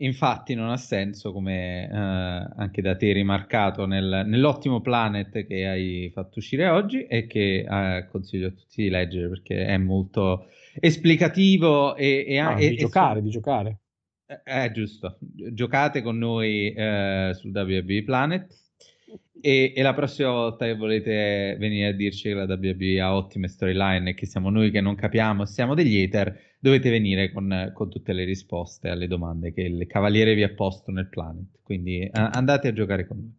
Infatti non ha senso, come eh, anche da te rimarcato nel, nell'ottimo Planet che hai fatto uscire oggi e che eh, consiglio a tutti di leggere perché è molto esplicativo e, e, ah, e di giocare, su... di giocare. Eh, è giusto, giocate con noi eh, sul WB Planet e, e, la prossima volta che volete venire a dirci che la WB ha ottime storyline e che siamo noi che non capiamo, siamo degli hater, dovete venire con, con tutte le risposte alle domande che il cavaliere vi ha posto nel planet. Quindi a, andate a giocare con noi.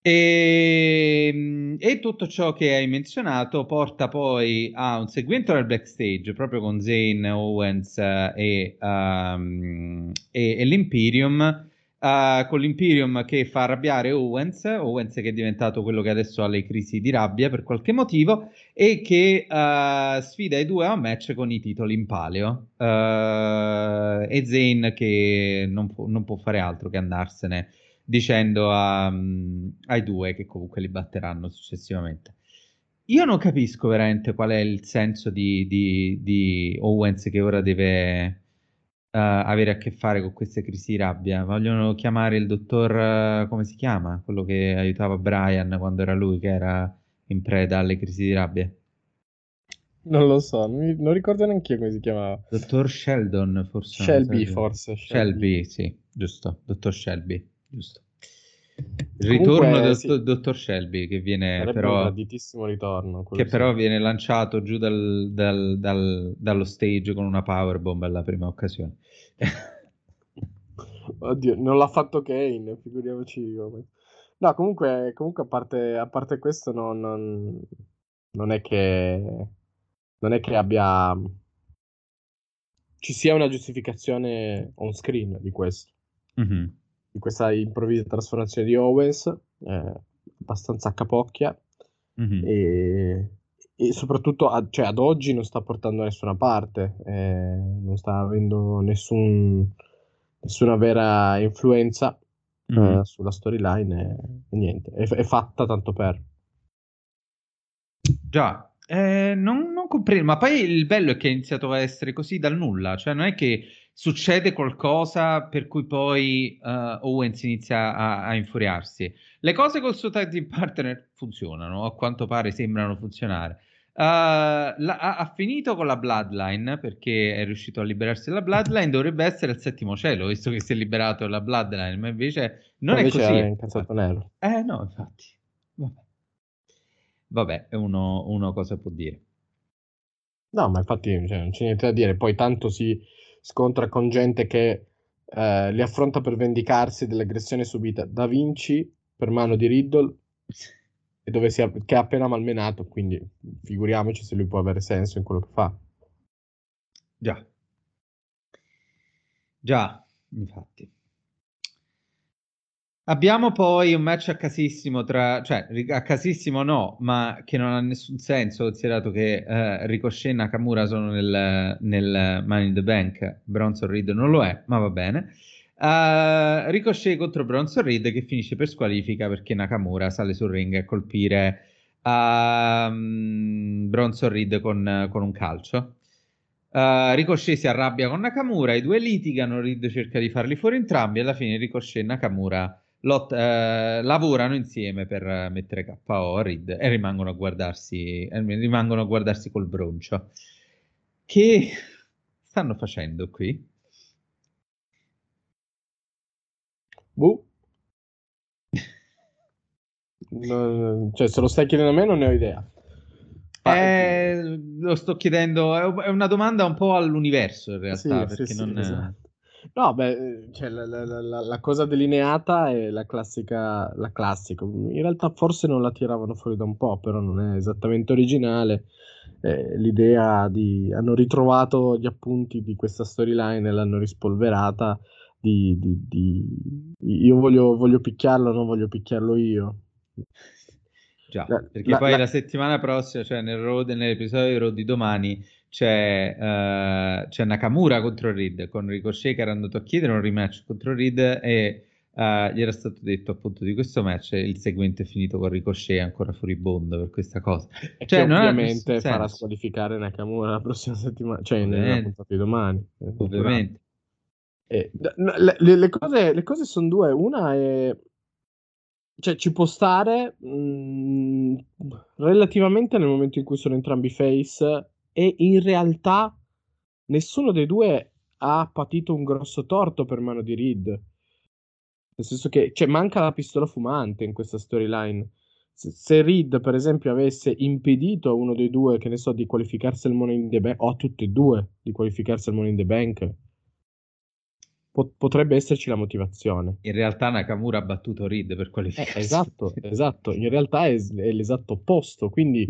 E, ehm, e, tutto ciò che hai menzionato porta poi a un segmento nel backstage proprio con Zane, Owens uh, e, um, e, e l'Imperium Uh, con l'Imperium che fa arrabbiare Owens, Owens che è diventato quello che adesso ha le crisi di rabbia per qualche motivo, e che uh, sfida i due a un match con i titoli in palio. Uh, e Zane che non, pu- non, può fare altro che andarsene dicendo a, um, ai due che comunque li batteranno successivamente. Io non capisco veramente qual è il senso di, di, di Owens che ora deve avere a che fare con queste crisi di rabbia. Vogliono chiamare il dottor, uh, come si chiama? Quello che aiutava Brian quando era lui che era in preda alle crisi di rabbia. Non lo so, non, non ricordo neanche io come si chiamava. Dottor Sheldon, forse. Shelby, forse. Shelby. Shelby, sì, giusto. Dottor Shelby, giusto. Il ritorno del sì. dottor Shelby che viene Sarebbe però... un ritorno. Che sì. però viene lanciato giù dal, dal, dal, dallo stage con una powerbomb alla prima occasione. Oddio, non l'ha fatto Kane, figuriamoci come. No, comunque, comunque a, parte, a parte questo non, non, non, è che... Non è che abbia... Ci sia una giustificazione on screen di questo. Mm-hmm di questa improvvisa trasformazione di Owens, eh, abbastanza a capocchia, mm-hmm. e, e, soprattutto a, cioè, ad oggi non sta portando da nessuna parte, eh, non sta avendo nessun, nessuna vera influenza Mhm. eh, sulla storyline e, e niente, è, è fatta tanto per. Già, eh, non, non comprendo, ma poi il bello è che è iniziato a essere così dal nulla, cioè non è che succede qualcosa per cui poi eh, Owens inizia a, a infuriarsi. Le cose col suo tag team partner funzionano, a quanto pare sembrano funzionare. Eh, la- ha, ha finito con la Bloodline perché è riuscito a liberarsi dalla Bloodline, dovrebbe essere il settimo cielo, visto che si è liberato dalla Bloodline, ma invece non Ma è invece così. era incazzato nero. Eh no, infatti. Vabbè, Vabbè, è uno, uno cosa può dire. No, ma infatti cioè, non c'è niente da dire. Poi tanto si scontra con gente che eh, li affronta per vendicarsi dell'aggressione subita da Vinci per mano di Riddle, e dove si è- che ha appena malmenato, quindi figuriamoci se lui può avere senso in quello che fa. Già. Già, infatti. Abbiamo poi un match a casissimo tra, cioè a casissimo no, ma che non ha nessun senso, considerato che eh, Ricochet e Nakamura sono nel, nel Money in the Bank, Bronson Reed non lo è, ma va bene. Eh, Ricochet contro Bronson Reed che finisce per squalifica perché Nakamura sale sul ring a colpire ehm, Bronson Reed con, con un calcio. Uh, Ricochet si arrabbia con Nakamura, i due litigano, Reed cerca di farli fuori entrambi, alla fine Ricochet e Nakamura lot- eh, lavorano insieme per eh, mettere KO Reed e rimangono a guardarsi, eh, rimangono a guardarsi col broncio. Che stanno facendo qui? Boh. Non- cioè, se lo stai chiedendo a me, non ne ho idea. Eh, lo sto chiedendo, è una domanda un po' all'universo in Sì, realtà, sì, perché sì, non... esatto. No, beh, cioè, la, la- la- la- la cosa delineata è la classica, la classica. In realtà forse non la tiravano fuori da un po', però non è esattamente originale. Eh, l'idea di... hanno ritrovato gli appunti di questa storyline e l'hanno rispolverata di, di- di- io voglio, voglio picchiarlo, non voglio picchiarlo io. Già, La- perché la- poi la- la settimana prossima, cioè nel Raw- nell'episodio di Raw di domani, c'è, eh, c'è Nakamura contro Reed, con Ricochet che era andato a chiedere un rematch contro Reed e eh, gli era stato detto appunto di questo match il segmento è finito con Ricochet ancora furibondo per questa cosa. E Cioè, non ovviamente farà squalificare Nakamura la prossima settimana, cioè nella Ovviamente. puntata di domani. Ovviamente. Eh, le, le- cose, le cose sono due. Una è. Cioè, ci può stare mh, relativamente nel momento in cui sono entrambi face, e in realtà nessuno dei due ha patito un grosso torto per mano di Reed. Nel senso che cioè, manca la pistola fumante in questa storyline. Se, se Reed, per esempio, avesse impedito a uno dei due, che ne so, di qualificarsi al Money in the Bank, o a tutti e due di qualificarsi al Money in the Bank, potrebbe esserci la motivazione. In realtà Nakamura ha battuto Reed per Eh, qualificarsi. esatto, esatto. In realtà è, è l'esatto opposto. Quindi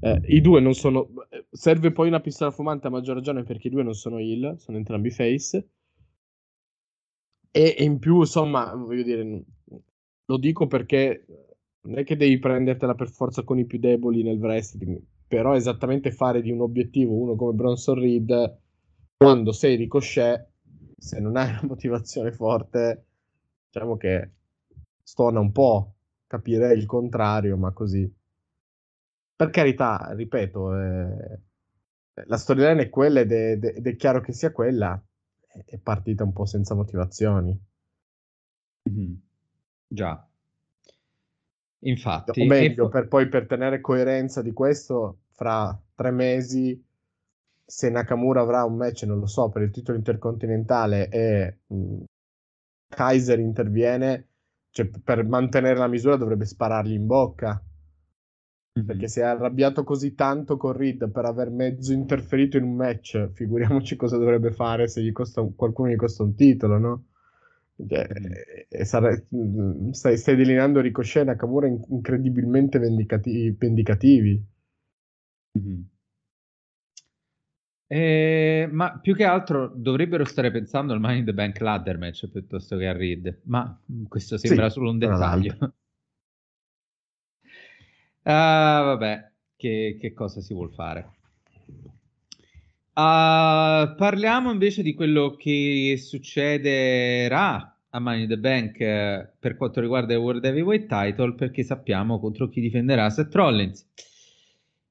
eh, i due non sono. Serve poi una pistola fumante a maggior ragione perché i due non sono heal, sono entrambi face. E, e in più, insomma, voglio dire, lo dico perché non è che devi prendertela per forza con i più deboli nel wrestling, però esattamente fare di un obiettivo uno come Bronson Reed quando sei ricochet, se non hai una motivazione forte, diciamo che stona un po'. Capirei il contrario, ma così. Per carità, ripeto, eh, la storyline è quella ed è, ed è chiaro che sia quella. È partita un po' senza motivazioni. Mhm. Già. Infatti, O e meglio, fo- per poi per tenere coerenza di questo, fra tre mesi, se Nakamura avrà un match, non lo so, per il titolo intercontinentale e mh, Kaiser interviene, cioè per mantenere la misura dovrebbe sparargli in bocca. Mhm. Perché si è arrabbiato così tanto con Reed per aver mezzo interferito in un match, figuriamoci cosa dovrebbe fare se gli costa un- qualcuno gli costa un titolo, no? Cioè, e- e sare- mm, stai, stai delineando Ricochet e Nakamura in- incredibilmente vendicati- vendicativi. Mhm. Eh, ma più che altro dovrebbero stare pensando al Money in the Bank ladder match piuttosto che a Reed, ma mm, questo sembra Sì, solo un dettaglio. Ah, vabbè, che, che cosa si vuol fare? Uh, parliamo invece di quello che succederà a Money in the Bank eh, per quanto riguarda il World Heavyweight Title perché sappiamo contro chi difenderà Seth Rollins.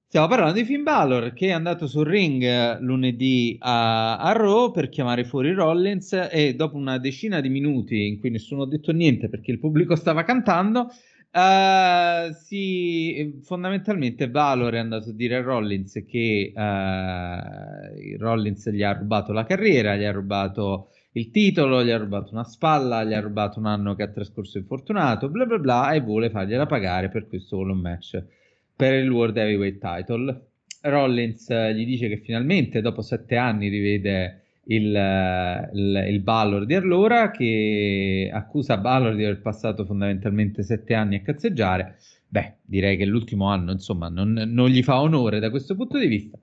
Stiamo parlando di Finn Balor che è andato sul ring eh, lunedì a, a Raw per chiamare fuori Rollins e dopo una decina di minuti in cui nessuno ha detto niente perché il pubblico stava cantando, uh, si, fondamentalmente Balor è andato a dire a Rollins che uh, Rollins gli ha rubato la carriera, gli ha rubato il titolo, gli ha rubato una spalla, gli ha rubato un anno che ha trascorso infortunato, bla bla bla e vuole fargliela pagare per questo solo match per il World Heavyweight Title. Rollins eh, gli dice che finalmente dopo sette anni rivede il, eh, il, il Balor di allora che accusa Balor di aver passato fondamentalmente sette anni a cazzeggiare. Beh, direi che l'ultimo anno insomma non, non gli fa onore da questo punto di vista.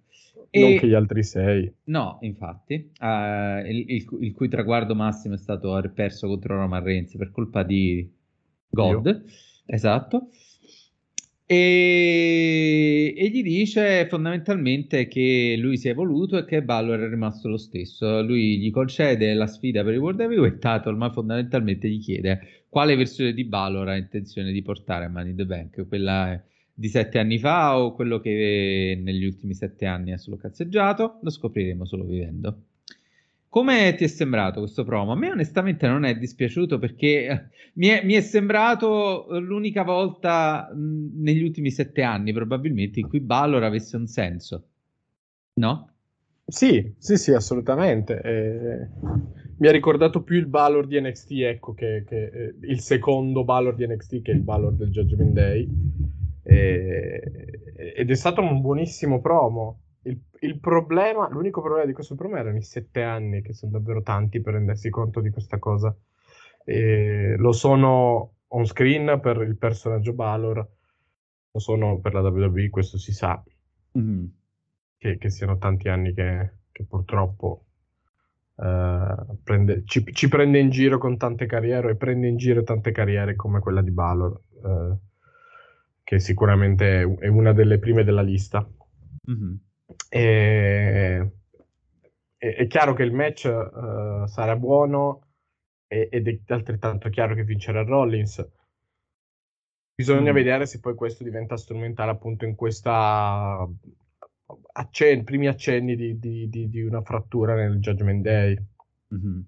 E... Non che gli altri sei. No, infatti, uh, il, il, il, cui traguardo massimo è stato aver perso contro Roman Reigns per colpa di God. Io. Esatto. E, e, gli dice fondamentalmente che lui si è evoluto e che Balor è rimasto lo stesso. Lui gli concede la sfida per il World Heavyweight Title, ma fondamentalmente gli chiede quale versione di Balor ha intenzione di portare a Money in the Bank, quella di sette anni fa o quello che negli ultimi sette anni ha solo cazzeggiato. Lo scopriremo solo vivendo. Come ti è sembrato questo promo? A me onestamente non è dispiaciuto perché eh, mi è, mi è sembrato l'unica volta mh, negli ultimi sette anni probabilmente in cui Balor avesse un senso, no? Sì, sì, sì, assolutamente. Eh, mi ha ricordato più il Balor di NXT, ecco, che, che eh, il secondo Balor di NXT che il Balor del Judgment Day. Eh, ed è stato un buonissimo promo il, il, problema, l'unico problema di questo promo erano i sette anni, che sono davvero tanti per rendersi conto di questa cosa. E lo sono on screen per il personaggio Balor, lo sono per la WWE, questo si sa. Mm-hmm. Che, che, siano tanti anni che, che purtroppo uh, prende, ci, ci, prende in giro con tante carriere e prende in giro tante carriere come quella di Balor, uh, che sicuramente è una delle prime della lista. Mm-hmm. E, è, è, chiaro che il match uh, sarà buono e, ed è altrettanto chiaro che vincerà Rollins. Bisogna mm. vedere se poi questo diventa strumentale appunto in questa accen- primi accenni di, di, di, di, una frattura nel Judgment Day. Mm-hmm.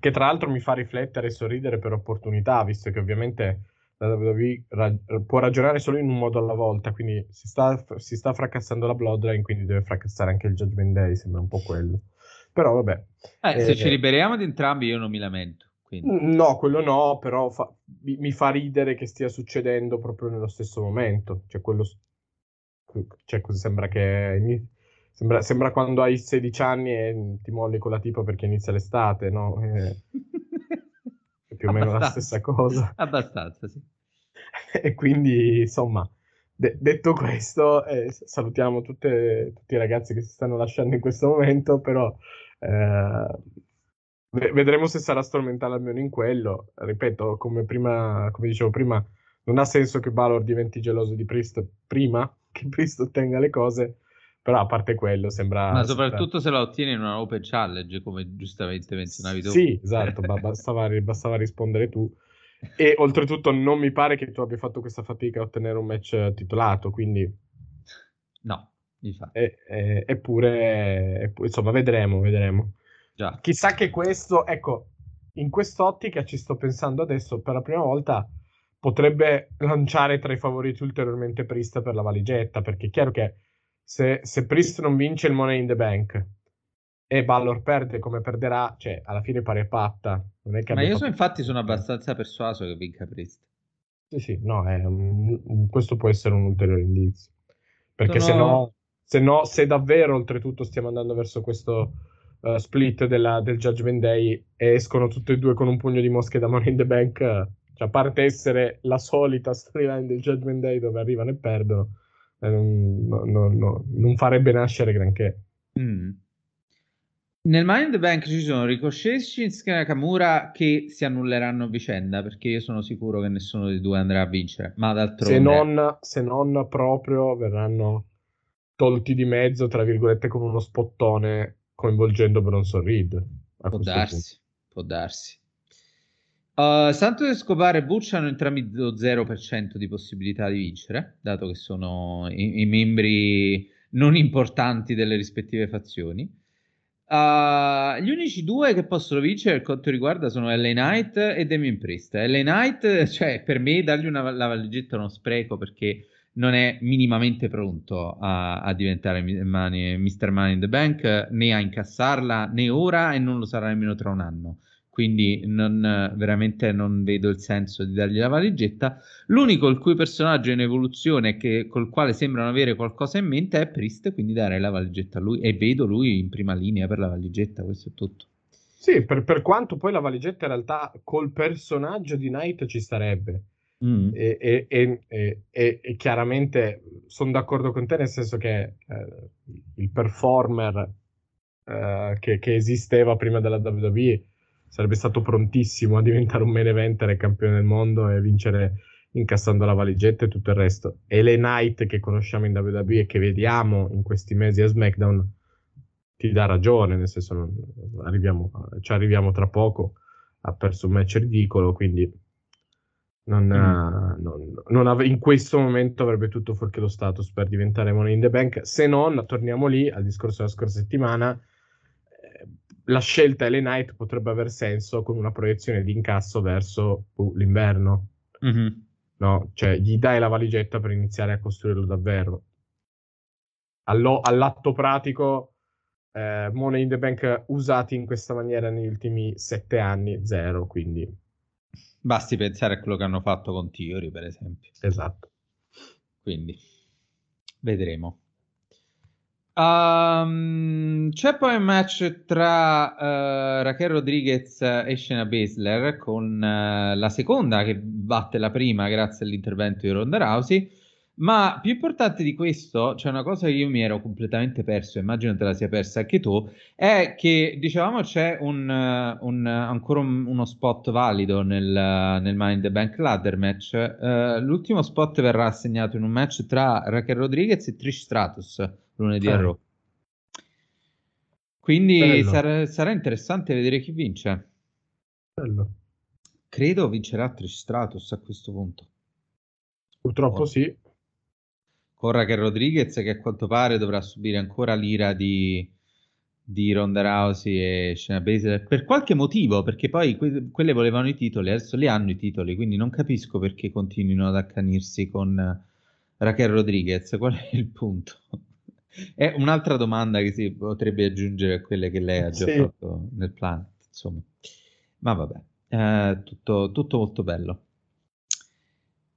Che tra l'altro mi fa riflettere e sorridere per opportunità, visto che ovviamente la WWE ra- può ragionare solo in un modo alla volta, quindi si sta, si sta fracassando la Bloodline, quindi deve fracassare anche il Judgment Day, sembra un po' quello. Però vabbè. Eh, eh, se ci liberiamo di entrambi io non mi lamento. Quindi. No, quello no, però fa, mi, mi, fa ridere che stia succedendo proprio nello stesso momento. Cioè, quello, cioè sembra che... Sembra, sembra, quando hai 16 anni e ti molli con la tipa perché inizia l'estate, no? Eh, è più o meno la stessa cosa. Abbastanza, sì. e quindi, insomma, de- detto questo, eh, salutiamo tutte, tutti i ragazzi che si stanno lasciando in questo momento, però eh, vedremo se sarà strumentale almeno in quello. Ripeto, come, prima, come dicevo prima, non ha senso che Balor diventi geloso di Priest prima che Priest ottenga le cose. Però a parte quello sembra... Ma soprattutto sembra... se la ottiene in una Open Challenge, come giustamente menzionavi tu. Sì, esatto, bastava, bastava rispondere tu. E oltretutto non mi pare che tu abbia fatto questa fatica a ottenere un match titolato, quindi... No. E, e, eppure, insomma, vedremo, vedremo. Già. Chissà che questo, ecco, in quest'ottica ci sto pensando adesso, per la prima volta potrebbe lanciare tra i favoriti ulteriormente Priest per la valigetta, perché è chiaro che se, se Priest non vince il Money in the Bank e Ballor perde come perderà, cioè alla fine pare patta. È Ma io so, infatti sono abbastanza persuaso che vinca Priest. Sì, sì, no, un, questo può essere un ulteriore indizio. Perché sono... se, no, se no, se davvero oltretutto stiamo andando verso questo uh, split della, del Judgment Day e escono tutte e due con un pugno di mosche da Money in the Bank, cioè a parte essere la solita storyline del Judgment Day dove arrivano e perdono, eh, non, no, no, non farebbe nascere granché. Mm. Nel Mind Bank ci sono Ricochet e Shinsuke Nakamura che si annulleranno a vicenda perché io sono sicuro che nessuno dei due andrà a vincere. Ma d'altronde, se non, se non proprio verranno tolti di mezzo, tra virgolette, con uno spottone coinvolgendo Bronson Reed. Può darsi, può darsi. Uh, Santos Escobar e Butch hanno entrambi lo 0% di possibilità di vincere, dato che sono i, i membri non importanti delle rispettive fazioni. Uh, gli unici due che possono vincere per quanto riguarda sono LA Knight e Damien Priest. LA Knight, cioè, per me dargli una, la valigetta è uno spreco perché non è minimamente pronto a, a diventare money, Mr. Money in the Bank, né a incassarla né ora e non lo sarà nemmeno tra un anno quindi non, veramente non vedo il senso di dargli la valigetta. L'unico il cui personaggio è in evoluzione che, col quale sembrano avere qualcosa in mente è Priest, quindi darei la valigetta a lui e vedo lui in prima linea per la valigetta, questo è tutto. Sì, per, per quanto poi la valigetta in realtà col personaggio di Knight ci starebbe. Mm. E, e, e, e, chiaramente sono d'accordo con te nel senso che eh, il performer eh, che, che esisteva prima della WWE sarebbe stato prontissimo a diventare un main eventer e campione del mondo e vincere incassando la valigetta e tutto il resto. E le Knight che conosciamo in WWE e che vediamo in questi mesi a SmackDown ti dà ragione, nel senso non, arriviamo, ci arriviamo tra poco, ha perso un match ridicolo, quindi non, mm. non, non ave- in questo momento avrebbe tutto fuorché lo status per diventare Money in the Bank, se non, torniamo lì al discorso della scorsa settimana, la scelta Ellen Knight potrebbe aver senso con una proiezione di incasso verso uh, l'inverno. Mm-hmm. No? Cioè, gli dai la valigetta per iniziare a costruirlo davvero. Allo, all'atto pratico, eh, Money in the Bank usati in questa maniera negli ultimi sette anni, zero, quindi... Basti pensare a quello che hanno fatto con Tiori, per esempio. Esatto. Quindi, vedremo. Um, c'è poi un match tra uh, Raquel Rodriguez e Shayna Baszler con uh, la seconda che batte la prima grazie all'intervento di Ronda Rousey. Ma più importante di questo, c'è una cosa che io mi ero completamente perso, immagino te la sia persa anche tu, è che dicevamo c'è un, un, ancora un, uno spot valido nel, nel Mind the Bank Ladder match. L'ultimo spot verrà assegnato in un match tra Raquel Rodriguez e Trish Stratus lunedì eh. a Raw. Quindi sarà, sarà, interessante vedere chi vince. Bello. Credo vincerà Trish Stratus a questo punto. Purtroppo oh. sì. Corra che Rodriguez, che a quanto pare dovrà subire ancora l'ira di, di Ronda Rousey e Shayna Baszler per qualche motivo, perché poi que- quelle volevano i titoli, adesso li hanno i titoli, quindi non capisco perché continuino ad accanirsi con Raquel Rodriguez. Qual è il punto? È un'altra domanda che si potrebbe aggiungere a quelle che lei ha già sì. fatto nel Planet, insomma. Ma vabbè, eh, tutto, tutto, molto bello.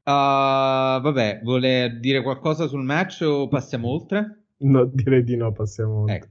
Uh, vabbè, vuole dire qualcosa sul match o passiamo oltre? No, direi di no, passiamo oltre. Ecco.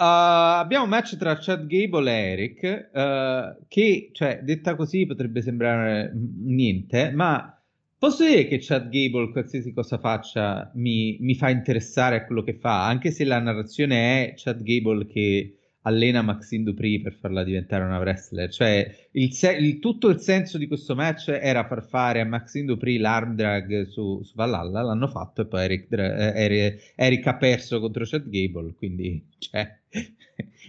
Uh, abbiamo un match tra Chad Gable e Eric, uh, che, cioè, detta così potrebbe sembrare niente, ma Posso dire che Chad Gable, qualsiasi cosa faccia, mi, mi, fa interessare a quello che fa, anche se la narrazione è Chad Gable che allena Maxine Dupri per farla diventare una wrestler. Cioè, il se- il, tutto il senso di questo match era far fare a Maxine Dupri l'arm drag su, su Valhalla, l'hanno fatto e poi Eric, Eric, Eric ha perso contro Chad Gable, quindi, cioè,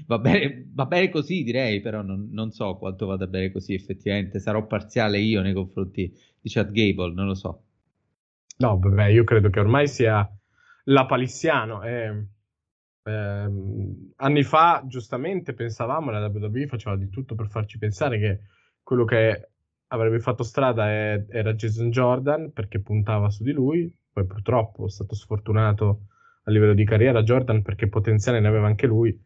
va, bene, va bene così direi, però non, non so quanto vada bene così effettivamente, sarò parziale io nei confronti di Chad Gable, non lo so. No, vabbè, io credo che ormai sia la palissiano. Eh, ehm, anni fa, giustamente, pensavamo, la WWE faceva di tutto per farci pensare che quello che avrebbe fatto strada è, era Jason Jordan, perché puntava su di lui, poi purtroppo è stato sfortunato a livello di carriera Jordan perché potenziale ne aveva anche lui.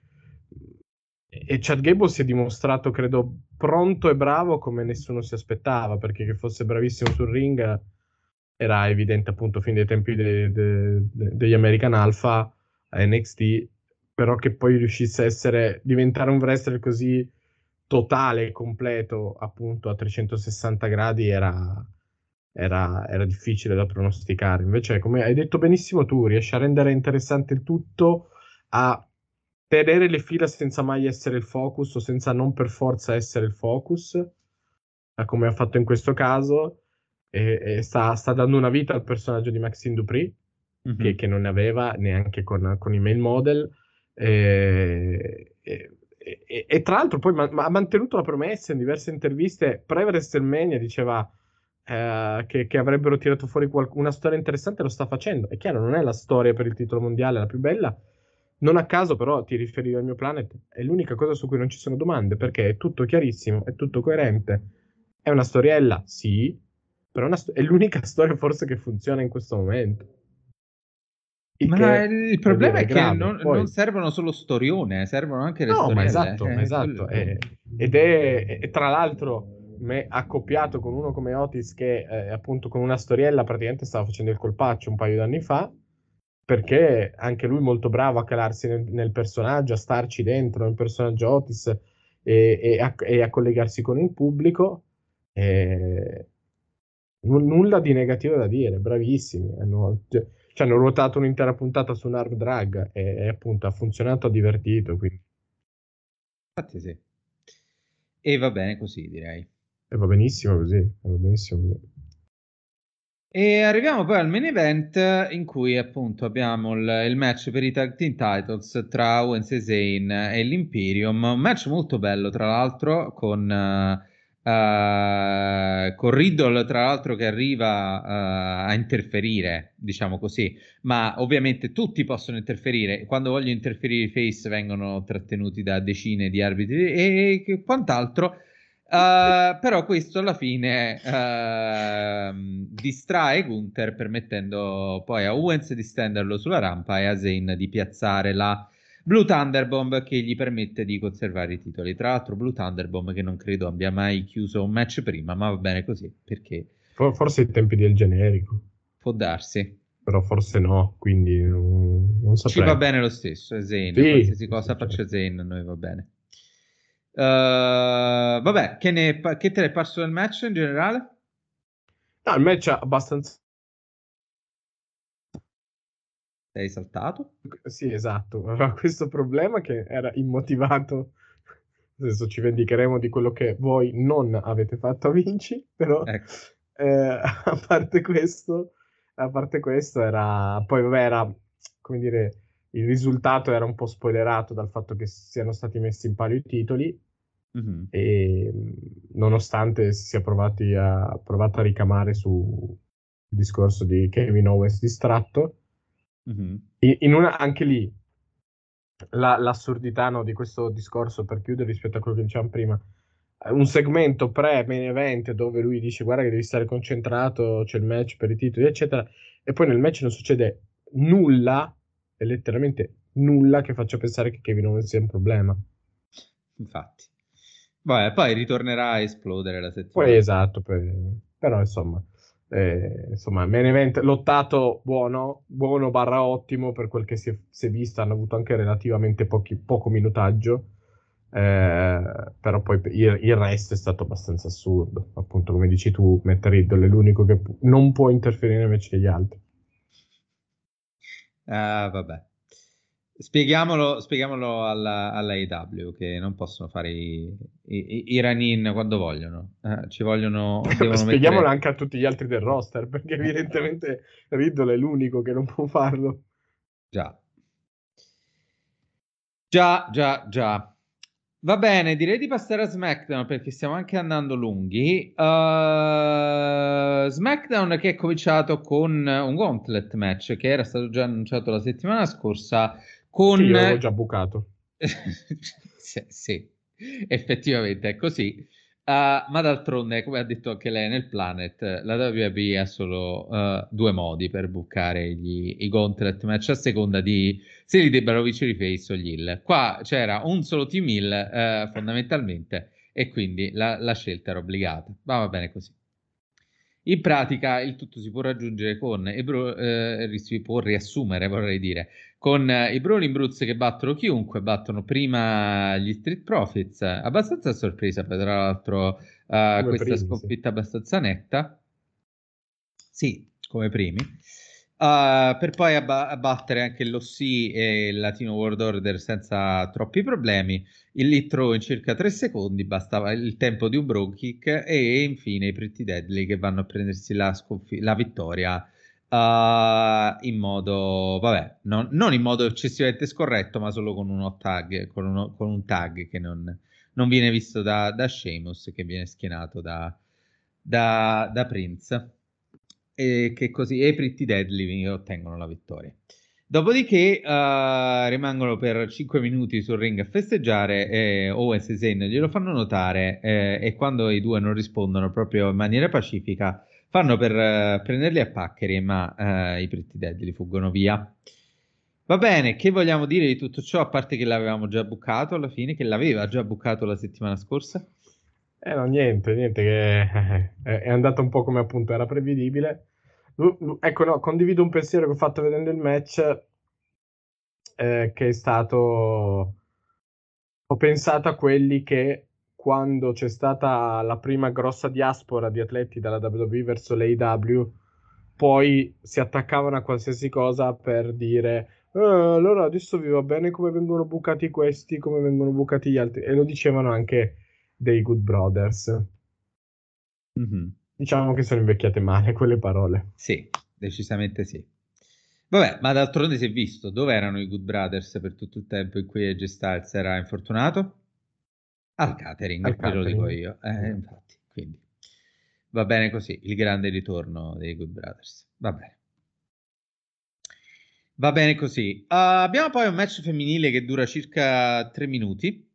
E Chad Gable si è dimostrato, credo, pronto e bravo come nessuno si aspettava, perché che fosse bravissimo sul ring era evidente appunto fin dai tempi de, de, de, degli American Alpha a NXT, però che poi riuscisse a essere, diventare un wrestler così totale completo appunto a 360 gradi era, era, era difficile da pronosticare. Invece, come hai detto benissimo tu, riesce a rendere interessante il tutto, a tenere le fila senza mai essere il focus o senza non per forza essere il focus, come ha fatto in questo caso, e sta, sta, dando una vita al personaggio di Maxine Dupri, mm-hmm. che, che, non ne aveva neanche con, con i mail model. E, e, e, e tra l'altro poi ma, ma ha mantenuto la promessa in diverse interviste pre-WrestleMania, diceva eh, che, che, avrebbero tirato fuori qualc- una storia interessante, lo sta facendo. È chiaro, non è la storia per il titolo mondiale la più bella. Non a caso, però, ti riferivi al mio planet. È l'unica cosa su cui non ci sono domande, perché è tutto chiarissimo, è tutto coerente. È una storiella, sì, però sto- è l'unica storia forse che funziona in questo momento. Ma il problema è, che non, Poi... non, servono solo storione, servono anche le no, storielle. Esatto, eh, esatto. È, ed è, è, tra l'altro me, accoppiato con uno come Otis che eh, appunto con una storiella praticamente stava facendo il colpaccio un paio d'anni fa perché anche lui molto bravo a calarsi nel, nel personaggio, a starci dentro nel personaggio Otis e, e, a, e a, collegarsi con il pubblico. E... N- nulla di negativo da dire, bravissimi. Hanno, cioè, hanno ruotato un'intera puntata su un arm drag e, e appunto ha funzionato, ha divertito. Quindi. Infatti sì. E va bene così, direi. E va benissimo così, va benissimo così. E arriviamo poi al main event in cui appunto abbiamo il, il match per i tag team titles tra Owens e Zane e l'Imperium, un match molto bello tra l'altro con, uh, uh, con Riddle tra l'altro che arriva uh, a interferire, diciamo così, ma ovviamente tutti possono interferire, quando vogliono interferire i face vengono trattenuti da decine di arbitri e, e quant'altro. Uh, però questo alla fine uh, distrae Gunther permettendo poi a Owens di stenderlo sulla rampa e a Zane di piazzare la Blue Thunderbomb che gli permette di conservare i titoli. Tra l'altro Blue Thunderbomb che non credo abbia mai chiuso un match prima, ma va bene così perché... Forse ai tempi del generico. Può darsi. Però forse no, quindi non, non saprei. Ci va bene lo stesso, è Zane. Sì, Qualsiasi cosa faccia certo. Zane, a noi va bene. Uh, vabbè, che, ne, che te ne è parso del match in generale? No, il match è abbastanza. Sei saltato? Sì, esatto. Aveva questo problema che era immotivato. Adesso ci vendicheremo di quello che voi non avete fatto a Vinci, però ecco. eh, a parte questo, a parte questo era poi vabbè, era come dire il risultato era un po' spoilerato dal fatto che siano stati messi in palio i titoli mm-hmm. e nonostante si sia provati a, provato a ricamare sul discorso di Kevin Owens distratto mm-hmm. in, una, anche lì la, l'assurdità no, di questo discorso per chiudere rispetto a quello che dicevamo prima un segmento pre-main event dove lui dice guarda che devi stare concentrato c'è il match per i titoli eccetera e poi nel match non succede nulla è letteralmente nulla che faccia pensare che Kevin Owens sia un problema. Infatti. Vabbè, poi ritornerà a esplodere la settimana. Poi esatto, per... però insomma, eh, insomma, main event lottato buono, buono barra ottimo per quel che si è, si è visto, hanno avuto anche relativamente pochi, poco minutaggio, eh, però poi il, il, resto è stato abbastanza assurdo, appunto come dici tu, Matt Riddle è l'unico che pu- non può interferire match degli altri. Ah, vabbè. Spieghiamolo, spieghiamolo alla, alla AW che non possono fare i, i, i run-in quando vogliono. Eh, ci vogliono. Spieghiamolo mettere... anche a tutti gli altri del roster perché evidentemente Riddle è l'unico che non può farlo. Già. Già, già, già. Va bene, direi di passare a SmackDown perché stiamo anche andando lunghi. Uh, SmackDown che è cominciato con un gauntlet match che era stato già annunciato la settimana scorsa con... Sì, l'avevo già bucato. sì, sì, effettivamente è così. Uh, ma d'altronde, come ha detto anche lei nel Planet, la WWE ha solo uh, due modi per bucare gli, i gauntlet match a seconda di se li debbano vincere i face o gli hill. Qua c'era un solo team hill uh, fondamentalmente e quindi la, la, scelta era obbligata. Ma va bene così. In pratica il tutto si può raggiungere con, eh, si può riassumere vorrei dire, con eh, i Brawling Brutes che battono chiunque, battono prima gli Street Profits, abbastanza a sorpresa tra l'altro uh, questa primi, sconfitta sì. abbastanza netta. Sì, come primi. Uh, per poi abba- abbattere anche l'OC e il Latino World Order senza troppi problemi. Il litro in circa 3 secondi, bastava il tempo di un Brogue Kick e infine i Pretty Deadly che vanno a prendersi la, sconf- la vittoria uh, in modo, vabbè, non, non, in modo eccessivamente scorretto, ma solo con uno tag, con, uno, con un tag che non, non viene visto da, da Sheamus, che viene schienato da, da, da Prince. E che così e Pretty Deadly ottengono la vittoria. Dopodiché uh, rimangono per 5 minuti sul ring a festeggiare e Owens e Zayn glielo fanno notare eh, e quando i due non rispondono proprio in maniera pacifica fanno per uh, prenderli a paccheri ma uh, i Pretty Deadly fuggono via. Va bene, che vogliamo dire di tutto ciò a parte che l'avevamo già bucato alla fine, che l'aveva già bucato la settimana scorsa? Eh no, niente, niente, che è andato un po' come appunto era prevedibile Ecco, no, condivido un pensiero che ho fatto vedendo il match, eh, che è stato... Ho pensato a quelli che quando c'è stata la prima grossa diaspora di atleti dalla WWE verso l'AEW, poi si attaccavano a qualsiasi cosa per dire eh, allora adesso vi va bene come vengono bucati questi, come vengono bucati gli altri. E lo dicevano anche dei Good Brothers. Mm-hmm. Diciamo che sono invecchiate male quelle parole. Sì, decisamente sì. Vabbè, ma d'altronde si è visto dove erano i Good Brothers per tutto il tempo in cui AJ Styles era infortunato? Al catering, Al catering. lo dico io. Eh, infatti, quindi va bene così, il grande ritorno dei Good Brothers. Va bene. Va bene così. Uh, abbiamo poi un match femminile che dura circa tre minuti,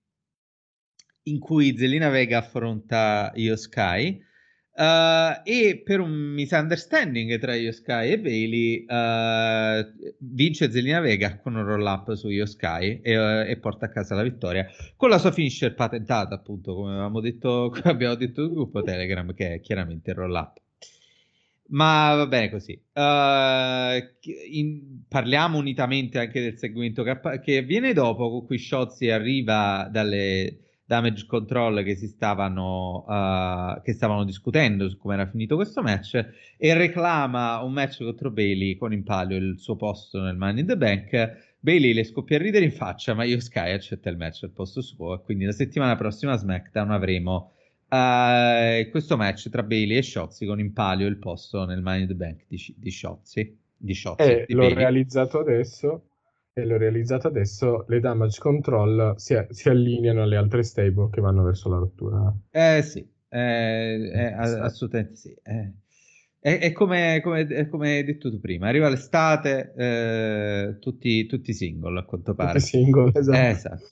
in cui Zelina Vega affronta Io Sky. Uh, e per un misunderstanding tra Io Sky e Bailey uh, vince Zelina Vega con un roll up su Io Sky e, uh, e, porta a casa la vittoria con la sua finisher patentata appunto come avevamo detto come abbiamo detto sul gruppo Telegram che è chiaramente il roll up ma va bene così in, parliamo unitamente anche del segmento che, che viene dopo con cui Shotzi arriva dalle damage control che si stavano, uh, che stavano discutendo su come era finito questo match e reclama un match contro Bailey con in palio il suo posto nel Money in the Bank. Bailey le scoppia a ridere in faccia, ma io Sky accetta il match al posto suo. E quindi la settimana prossima a SmackDown avremo uh, questo match tra Bailey e Shotzi con in palio il posto nel Money in the Bank di, di Shotzi. Di Shotzi e l'ho Bailey. realizzato adesso e l'ho realizzato adesso, le damage control si, si, allineano alle altre stable che vanno verso la rottura. Eh sì, eh, eh, assolutamente sì. Eh. È, è, come, come, è, come, hai detto tu prima, arriva l'estate, eh, tutti, tutti, single a quanto pare. Tutti single, esatto. Eh, esatto.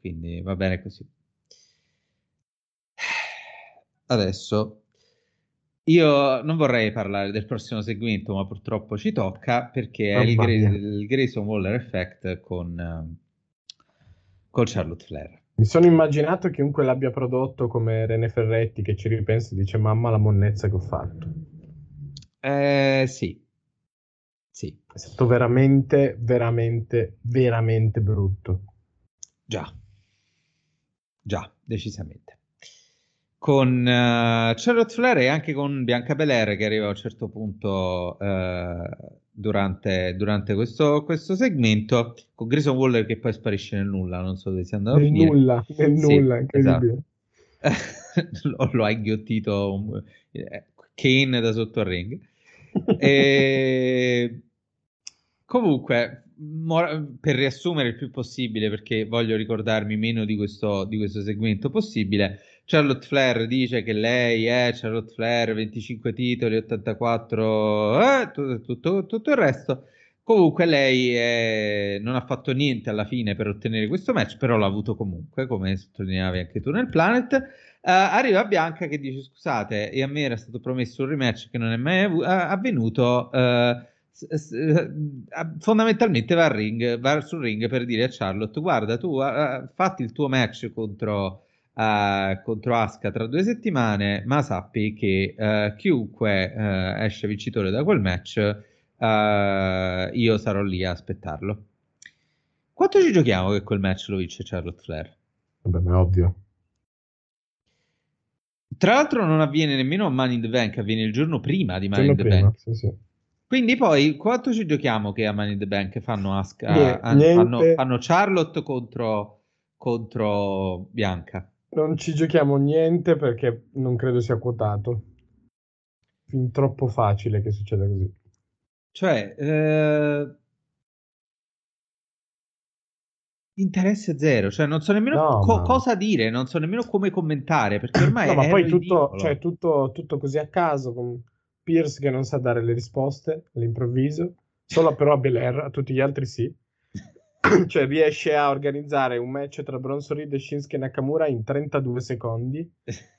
Quindi va bene così. Adesso io non vorrei parlare del prossimo segmento, ma purtroppo ci tocca perché è il, Gra- il, Grayson Waller Effect con, uh, con Charlotte Flair. Mi sono immaginato chiunque l'abbia prodotto come Rene Ferretti che ci ripensa e dice mamma la monnezza che ho fatto. Eh sì. Sì. È stato veramente, veramente, veramente brutto. Già. Già, decisamente con uh, Charlotte Flair e anche con Bianca Belair che arriva a un certo punto uh, durante, durante questo, questo, segmento con Grayson Waller che poi sparisce nel nulla non so dove sia andato nel a finire. nulla, nel sì, nulla incredibile. Esatto. lo, lo, ha inghiottito um, Kane da sotto il ring. E comunque per riassumere il più possibile perché voglio ricordarmi meno di questo, di questo segmento possibile Charlotte Flair dice che lei è Charlotte Flair, 25 titoli, 84, eh, tutto, tutto, tutto, il resto. Comunque lei è... non ha fatto niente alla fine per ottenere questo match, però l'ha avuto comunque, come sottolineavi anche tu nel Planet. Uh, arriva Bianca che dice scusate, e a me era stato promesso un rematch che non è mai av- avvenuto. S- fondamentalmente va, al ring, va sul ring per dire a Charlotte guarda tu uh, fatti il tuo match contro uh, contro Asuka tra due settimane, ma sappi che uh, chiunque uh, esce vincitore da quel match, io sarò lì a aspettarlo. Quanto ci giochiamo che quel match lo vince Charlotte Flair? Vabbè, ma è ovvio. Tra l'altro non avviene nemmeno a Money in the Bank, avviene il giorno prima di Money in the prima, Bank. Sì, sì. Quindi poi quanto ci giochiamo che a Money in the Bank fanno, Asuka, fanno, fanno Charlotte contro, contro Bianca? Non ci giochiamo niente perché non credo sia quotato. Fin troppo facile che succeda così. Cioè, eh, interesse zero, cioè non so nemmeno No, co- ma- cosa dire, non so nemmeno come commentare, perché ormai No, ma poi tutto, cioè, tutto, tutto così a caso, con Pierce che non sa dare le risposte all'improvviso, solo però a Belair, a tutti gli altri sì. cioè riesce a organizzare un match tra Bronson Reed e Shinsuke Nakamura in 32 secondi.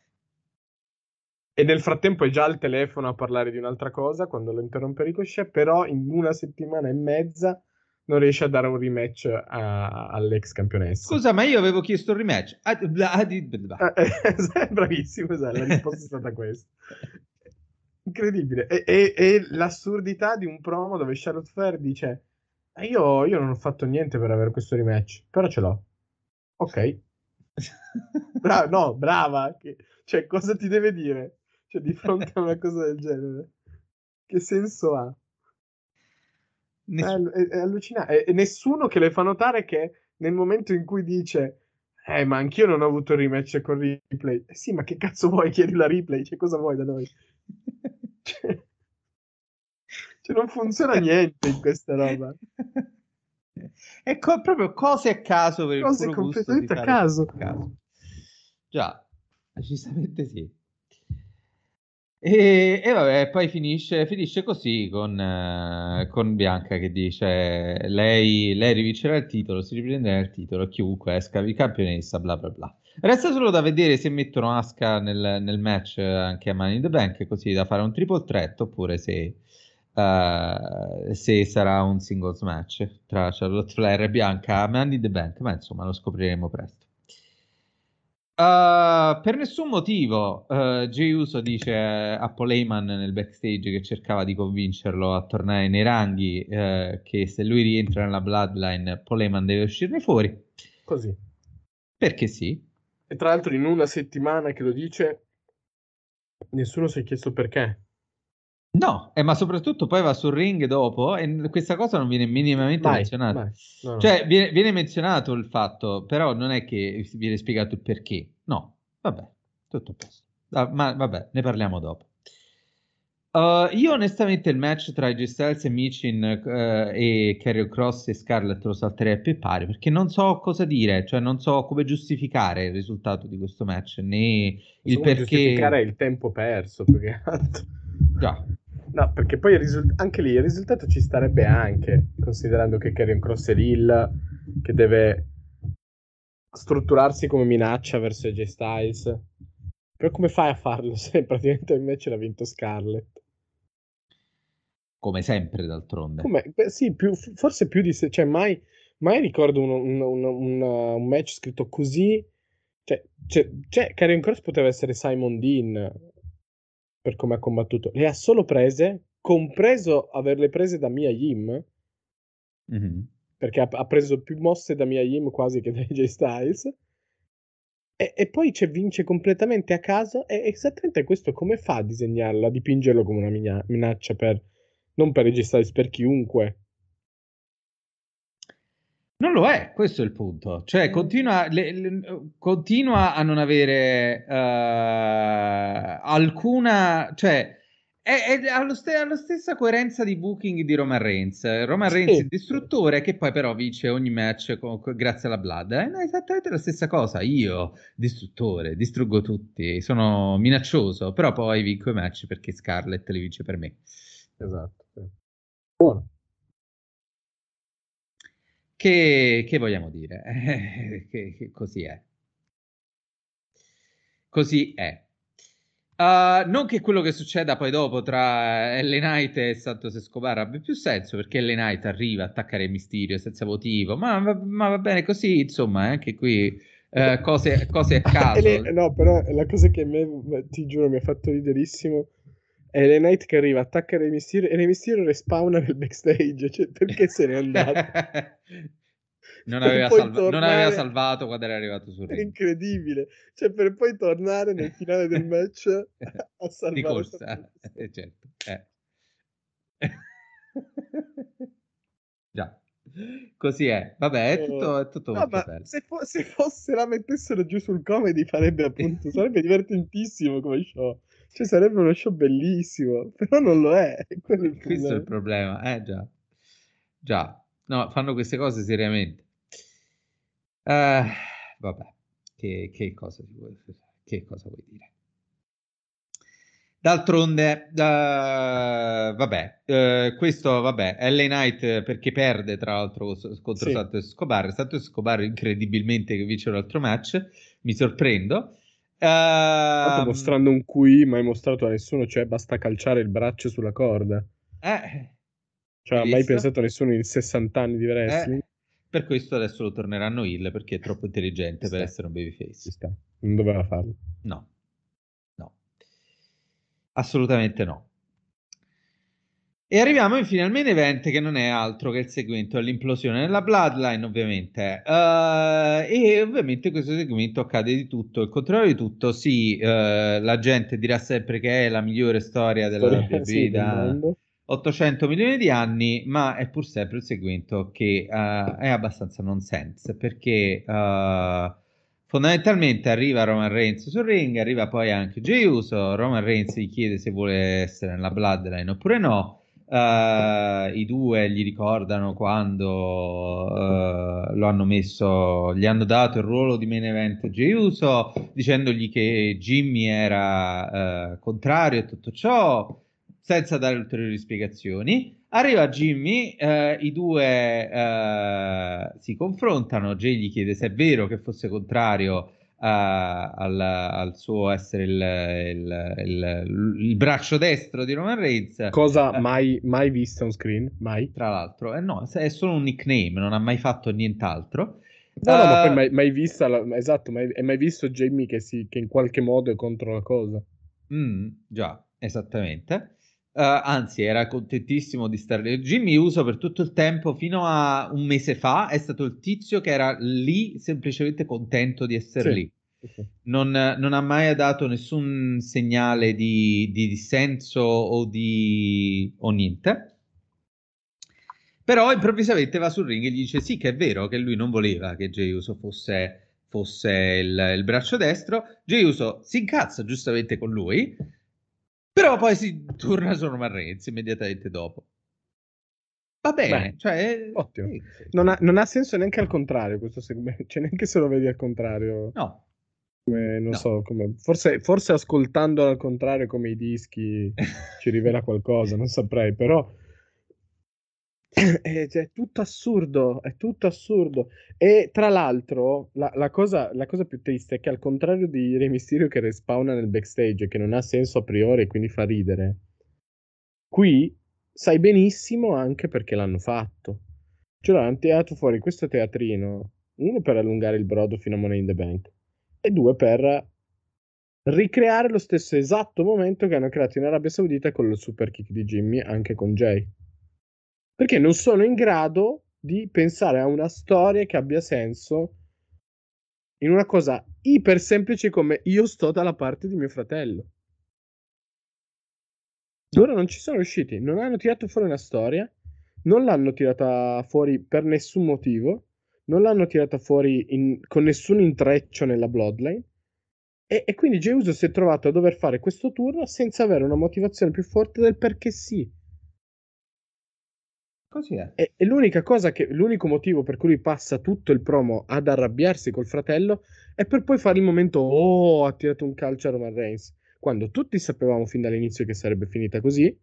E nel frattempo è già al telefono a parlare di un'altra cosa quando lo interrompe Ricochet, però in una settimana e mezza non riesce a dare un rematch a- all'ex campionessa. Scusa, ma io avevo chiesto il rematch. Ah, bla- di- bla- Eh, Bravissimo, esatto, la risposta è stata questa. Incredibile. E, e- e l'assurdità di un promo dove Charlotte Flair dice "Eh, io, io non ho fatto niente per avere questo rematch, però ce l'ho. Ok. Bra- no, brava. Che- cioè, cosa ti deve dire? Cioè, di fronte a una cosa del genere. Che senso ha? È, allu- è- è allucinante. E nessuno che le fa notare che nel momento in cui dice eh, ma anch'io non ho avuto il rematch con replay. Eh sì, ma che cazzo vuoi? Chiedi la replay, cioè cosa vuoi da noi? cioè, cioè, non funziona niente in questa roba. È co- proprio cose a caso per il Cose puro gusto completamente a caso. a caso. Già, decisamente sì. E, e vabbè, poi finisce, finisce così con, eh, con Bianca che dice lei, lei rivincerà il titolo, si riprenderà il titolo, chiunque esca di campionessa, bla bla bla. Resta solo da vedere se mettono Asuka nel, nel match anche a Money in the Bank, così da fare un triple threat, oppure se, eh, se sarà un singles match tra Charlotte Flair e Bianca Money in the Bank, ma insomma lo scopriremo presto. Uh, per nessun motivo, uh, Jey Uso dice a Paul Heyman nel backstage che cercava di convincerlo a tornare nei ranghi, uh, che se lui rientra nella Bloodline, Paul Heyman deve uscirne fuori. Così. Perché sì. E tra l'altro in una settimana che lo dice, nessuno si è chiesto perché. No, eh, ma soprattutto poi va sul ring dopo e questa cosa non viene minimamente Mai, menzionata. mai. No, no. Cioè, viene, viene menzionato il fatto, però non è che viene spiegato il perché. No, vabbè, tutto a posto. Ah, ma vabbè, ne parliamo dopo. Uh, io onestamente il match tra Styles e Michin uh, e Carrion Cross e Scarlett lo salterei a più pari perché non so cosa dire, cioè non so come giustificare il risultato di questo match né il perché. giustificare il tempo perso, più che altro. Già. No, perché poi il risul- anche lì il risultato ci starebbe anche, considerando che Karrion Cross è Lil, che deve strutturarsi come minaccia verso AJ Styles. Però come fai a farlo se praticamente invece l'ha vinto Scarlett? Come sempre, d'altronde. Come? Beh, sì, più- forse più di... se- Cioè, mai, mai ricordo un, un- un- un- match scritto così... Cioè, cioè, cioè, Karrion Cross poteva essere Simon Dean per come ha combattuto. Le ha solo prese, compreso averle prese da Mia Yim, Mhm. perché ha, ha preso più mosse da Mia Yim quasi che da AJ Styles. E, e poi c'è vince completamente a caso. E esattamente questo come fa a disegnarlo, a dipingerlo come una mina- minaccia per... Non per AJ Styles, per chiunque. Non lo è, questo è il punto. Cioè, continua, le- le- continua a non avere eh, alcuna. Cioè, è, è allo ste- alla stessa coerenza di booking di Roman Reigns. Roman Sì. Reigns il distruttore che poi però vince ogni match co- co- grazie alla Blood. È esattamente la stessa cosa. Io, distruttore, distruggo tutti, sono minaccioso, però poi vinco i match perché Scarlett li vince per me. Esatto. sì. Buono. Che, che vogliamo dire? Eh, che, che così è. Così è. Uh, non che quello che succeda poi dopo tra LA Knight e Santos Escobar abbia più senso, perché LA Knight arriva a attaccare Mysterio senza motivo, ma, va- ma va bene così, insomma, eh, anche qui eh, cose, cose a caso. No, però la cosa che a me, ti giuro, mi ha fatto riderissimo è le Knight che arriva, attacca Re Mysterio e Re Mysterio respawna nel backstage. Cioè, perché se n'è andato? non, aveva salva- non tornare- aveva salvato quando era arrivato sul È ring. incredibile. Cioè, per poi tornare nel finale del match a di salvare corsa, eh, certo. eh. Già, così è. Vabbè, è tutto, è tutto No, molto ma bello. se, fo- se fosse la mettessero giù sul comedy farebbe appunto, sarebbe divertentissimo come show. Cioè, sarebbe uno show bellissimo, però non lo è. È Questo è il problema. eh già. Già, no, fanno queste cose seriamente. Eh, vabbè, che, che cosa vuoi, che cosa vuoi dire? D'altronde, eh, vabbè, eh, questo, vabbè, LA Knight perché perde tra l'altro contro Sì. Santos Escobar, Santos Escobar incredibilmente che vince l'altro match, mi sorprendo. Ehm, mostrando un QI mai mostrato a nessuno, cioè basta calciare il braccio sulla corda. eh, Cioè, mai pensato nessuno in 60 anni di wrestling? eh, per questo adesso lo torneranno heel perché è troppo intelligente Ci per sta. essere un babyface. Sta. Non doveva farlo. No, no, assolutamente no. E arriviamo infine al main event che non è altro che il segmento all'implosione della Bloodline, ovviamente. Eh, e ovviamente questo segmento accade di tutto, il contrario di tutto, sì, eh, la gente dirà sempre che è la migliore storia della Storia, sì, da mondo. 800 milioni di anni, ma è pur sempre un segmento che eh, è abbastanza nonsense perché fondamentalmente arriva Roman Reigns sul ring, arriva poi anche Jey Uso, Roman Reigns gli chiede se vuole essere nella Bloodline oppure no. Eh, I due gli ricordano quando eh, lo hanno messo, gli hanno dato il ruolo di main event Jey Uso, dicendogli che Jimmy era eh, contrario a tutto ciò senza dare ulteriori spiegazioni. Arriva Jimmy, i due si confrontano. Jay gli chiede se è vero che fosse contrario eh, al, al suo essere il, il- il- il braccio destro di Roman Reigns. Cosa Eh, mai, mai vista on screen? Mai? Tra l'altro, eh, no, è solo un nickname, non ha mai fatto nient'altro. No, no, ma Eh, poi mai, mai vista, la- esatto, mai, è mai visto Jamie che, si, che in qualche modo è contro la cosa. Mm, già, esattamente. Eh, anzi, era contentissimo di stare lì. Jimmy Uso per tutto il tempo, fino a un mese fa, è stato il tizio che era lì semplicemente contento di essere Sì. lì. Non, non ha mai dato nessun segnale di, di dissenso o di o niente. Però improvvisamente va sul ring e gli dice sì che è vero che lui non voleva che Jey Uso fosse, fosse il, il braccio destro. Jey Uso si incazza giustamente con lui, però poi si torna su Roman Reigns immediatamente dopo. Va bene, Beh, cioè... Ottimo. sì, sì. Non ha, non ha senso neanche al contrario questo segmento, cioè neanche se lo vedi al contrario. No, Come, non No. so, come, forse, forse ascoltando al contrario come i dischi ci rivela qualcosa, non saprei, però è, cioè, è tutto assurdo, è tutto assurdo. E tra l'altro, la, la cosa, la cosa più triste è che al contrario di Rey Mysterio che respawna nel backstage che non ha senso a priori e quindi fa ridere, qui sai benissimo anche perché l'hanno fatto. Cioè, hanno tirato fuori questo teatrino, uno per allungare il brodo fino a Money in the Bank e due per ricreare lo stesso esatto momento che hanno creato in Arabia Saudita con il super kick di Jimmy anche con Jay. Perché non sono in grado di pensare a una storia che abbia senso in una cosa iper semplice come io sto dalla parte di mio fratello. Loro non ci sono riusciti, non hanno tirato fuori una storia, non l'hanno tirata fuori per nessun motivo, non l'hanno tirata fuori in- con nessun intreccio nella Bloodline. E, e quindi Jey Uso si è trovato a dover fare questo turno senza avere una motivazione più forte del perché sì. Così è. E, e l'unica cosa che, l'unico motivo per cui passa tutto il promo ad arrabbiarsi col fratello è per poi fare il momento, oh, ha tirato un calcio a Roman Reigns. Quando tutti sapevamo fin dall'inizio che sarebbe finita così.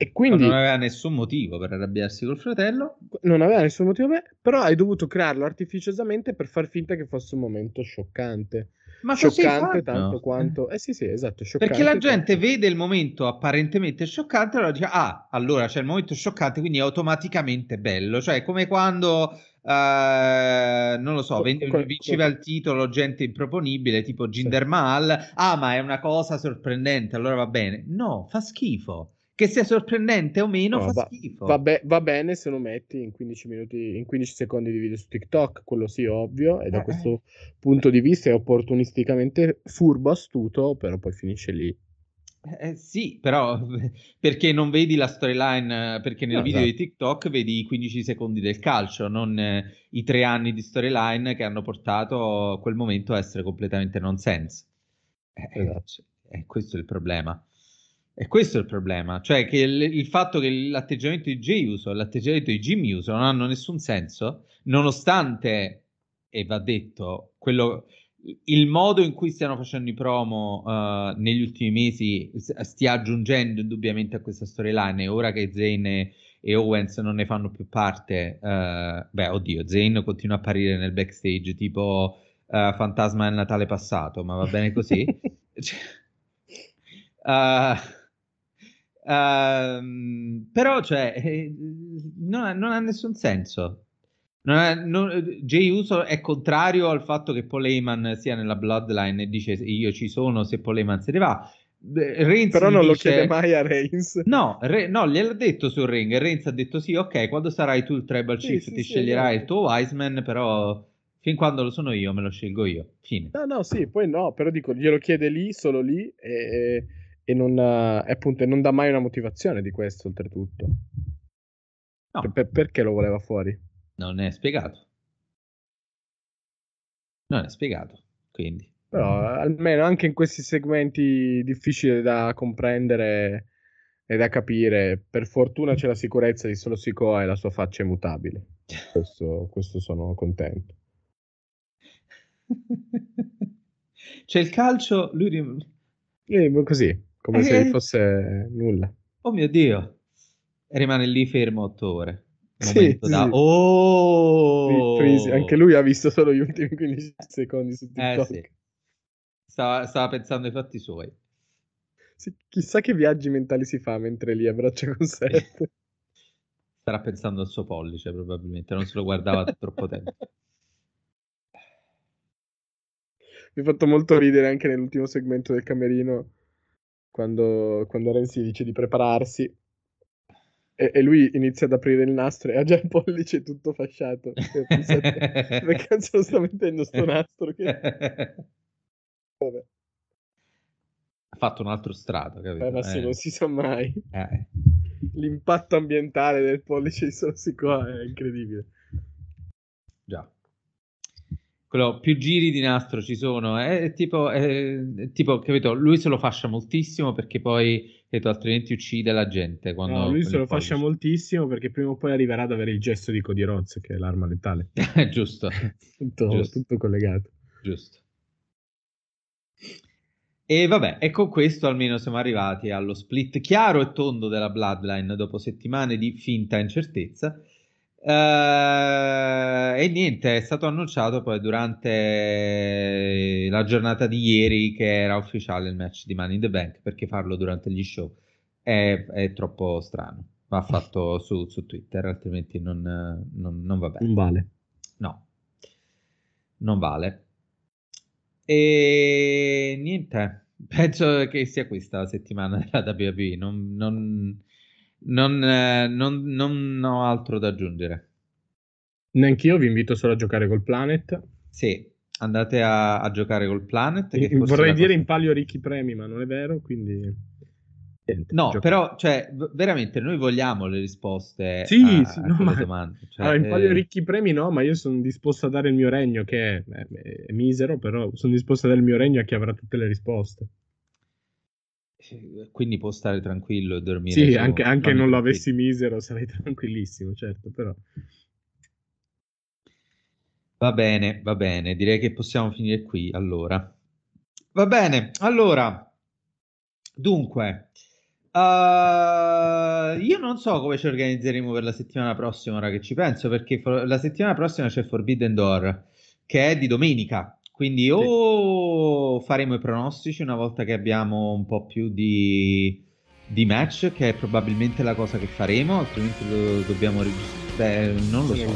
E quindi Non aveva nessun motivo per arrabbiarsi col fratello. non aveva nessun motivo, beh, però hai dovuto crearlo artificiosamente per far finta che fosse un momento scioccante. Ma scioccante tanto quanto... Eh sì, sì, esatto, scioccante. Perché la gente tanto- vede il momento apparentemente scioccante e allora dice, ah, allora c'è il momento scioccante, quindi è automaticamente bello. Cioè, come quando, eh, non lo so, ven- vinceva il titolo gente improponibile, tipo Jinder Mahal, ah, ma è una cosa sorprendente, allora va bene. No, fa schifo. Che sia sorprendente o meno, No, fa va, schifo. va be- va bene se lo metti in 15 minuti, in 15 secondi di video su TikTok, quello sì, ovvio, e da Eh. questo punto di vista è opportunisticamente furbo, astuto, però poi finisce lì. Eh, sì, però perché non vedi la storyline? eh, Perché nel No, video di esatto. TikTok vedi i 15 secondi del calcio, non eh, i tre anni di storyline che hanno portato quel momento a essere completamente nonsense. Eh, Esatto. cioè, E questo è il problema. E questo è il problema, cioè che il, il fatto che l'atteggiamento di Jay Uso e l'atteggiamento di Jimmy Uso non hanno nessun senso, nonostante, e va detto, quello, il modo in cui stiano facendo i promo uh, negli ultimi mesi stia aggiungendo indubbiamente a questa storyline. E ora che Zane e Owens non ne fanno più parte, uh, beh, oddio, Zane continua a apparire nel backstage tipo uh, fantasma del Natale passato, ma va bene così. cioè, Uh, però, cioè, eh, non, ha, non, ha, nessun senso. Non ha, non, Jay Uso è contrario al fatto che Paul Heyman sia nella Bloodline e dice io ci sono se Paul Heyman se ne va. Reigns però non dice... lo chiede mai a Reigns. No, Re... no, gliel'ha detto sul ring. Reigns ha detto sì, ok, quando sarai tu il Tribal Chief sì, ti sì, sceglierai sì, il tuo Wiseman, però fin quando lo sono io me lo scelgo io. Fine. No, no, sì, poi no, però dico, glielo chiede lì, solo lì e e non, eh, appunto, non dà mai una motivazione di questo, oltretutto. No. Per, perché lo voleva fuori? Non è spiegato. Non è spiegato, quindi. Però almeno anche in questi segmenti difficili da comprendere e da capire, per fortuna c'è la sicurezza di Solo Sikoa e la sua faccia immutabile. Questo, questo sono contento. C'è il calcio, lui... Eh, così, come eh, se fosse nulla. Oh mio Dio. E rimane lì fermo otto ore. Sì, da... sì. Oh! Freezy. Anche lui ha visto solo gli ultimi 15 secondi su eh, TikTok. Eh, sì. stava, stava, pensando ai fatti suoi. Sì, chissà che viaggi mentali si fa mentre lì a braccia conserte. Starà pensando al suo pollice probabilmente, non se lo guardava da troppo tempo. Mi ha fatto molto ridere anche nell'ultimo segmento del camerino quando, quando Renzi dice di prepararsi e, e, lui inizia ad aprire il nastro e ha già il pollice tutto fasciato. Pensate, dove cazzo lo sta mettendo sto nastro? Che... Vabbè. Ha fatto un altro strato, capito? Eh, ma sì, eh. non si sa mai. Eh. L'impatto ambientale del pollice di Sossico è incredibile. Quello, più giri di nastro ci sono, è tipo, è, è tipo, capito, lui se lo fascia moltissimo perché poi, capito, altrimenti uccide la gente. Quando, no, lui se lo fascia moltissimo perché prima o poi arriverà ad avere il gesto di Cody Rhodes, che è l'arma letale. Giusto. tutto, Giusto. tutto collegato. Giusto. E vabbè, e con questo almeno siamo arrivati allo split chiaro e tondo della Bloodline dopo settimane di finta incertezza. Uh, e niente, è stato annunciato poi durante la giornata di ieri che era ufficiale il match di Money in the Bank perché farlo durante gli show è, è troppo strano. Va fatto su, su Twitter, altrimenti non, non, non, va bene. Non vale. No, non vale. E niente, penso che sia questa la settimana della WWE. Non, non, non, eh, non, non ho altro da aggiungere. Neanch'io vi invito solo a giocare col Planet. Sì, andate a, a giocare col Planet. Che vorrei dire cosa... in palio ricchi premi, ma non è vero, quindi... Niente, no, gioco. però, cioè, veramente noi vogliamo le risposte sì, a, sì, no, ma... domande. Cioè, allora, in palio eh... ricchi premi no, ma io sono disposto a dare il mio regno, che è, è, è misero, però sono disposto a dare il mio regno a chi avrà tutte le risposte. Quindi può stare tranquillo e dormire. Sì, anche, anche non lo avessi misero sarei tranquillissimo, certo, però. Va bene, va bene, direi che possiamo finire qui allora. Va bene, allora, dunque, uh, io non so come ci organizzeremo per la settimana prossima, ora che ci penso, perché for- la settimana prossima c'è Forbidden Door, che è di domenica, quindi o faremo i pronostici una volta che abbiamo un po' più di, di match, che è probabilmente la cosa che faremo, altrimenti lo dobbiamo registrare. Non lo so.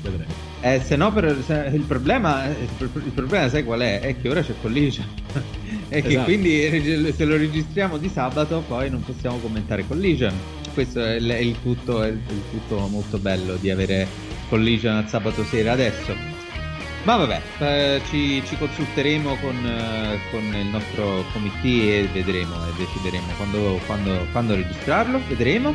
Vedremo. Eh, se no, per, se, il, problema, il problema, sai qual è? È che ora c'è Collision. e esatto. che quindi se lo registriamo di sabato, poi non possiamo commentare Collision. Questo è il, è il tutto, è il, il tutto molto bello di avere Collision al sabato sera adesso. Ma vabbè, eh, ci, ci, consulteremo con, eh, con, il nostro committee e vedremo e decideremo quando, quando, quando registrarlo, vedremo.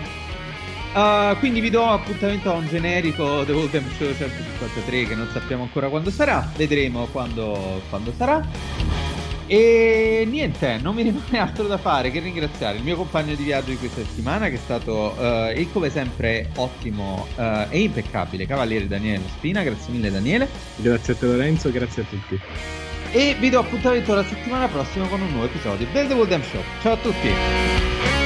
Uh, quindi vi do appuntamento a un generico The Golden Show 153 che non sappiamo ancora quando sarà, vedremo quando, quando sarà. E niente, non mi rimane altro da fare che ringraziare il mio compagno di viaggio di questa settimana, che è stato eh, il come sempre ottimo eh, e impeccabile Cavaliere Daniele Spina. Grazie mille, Daniele. Grazie a te, Lorenzo, grazie a tutti. E vi do appuntamento la settimana prossima con un nuovo episodio del The World Show. Ciao a tutti!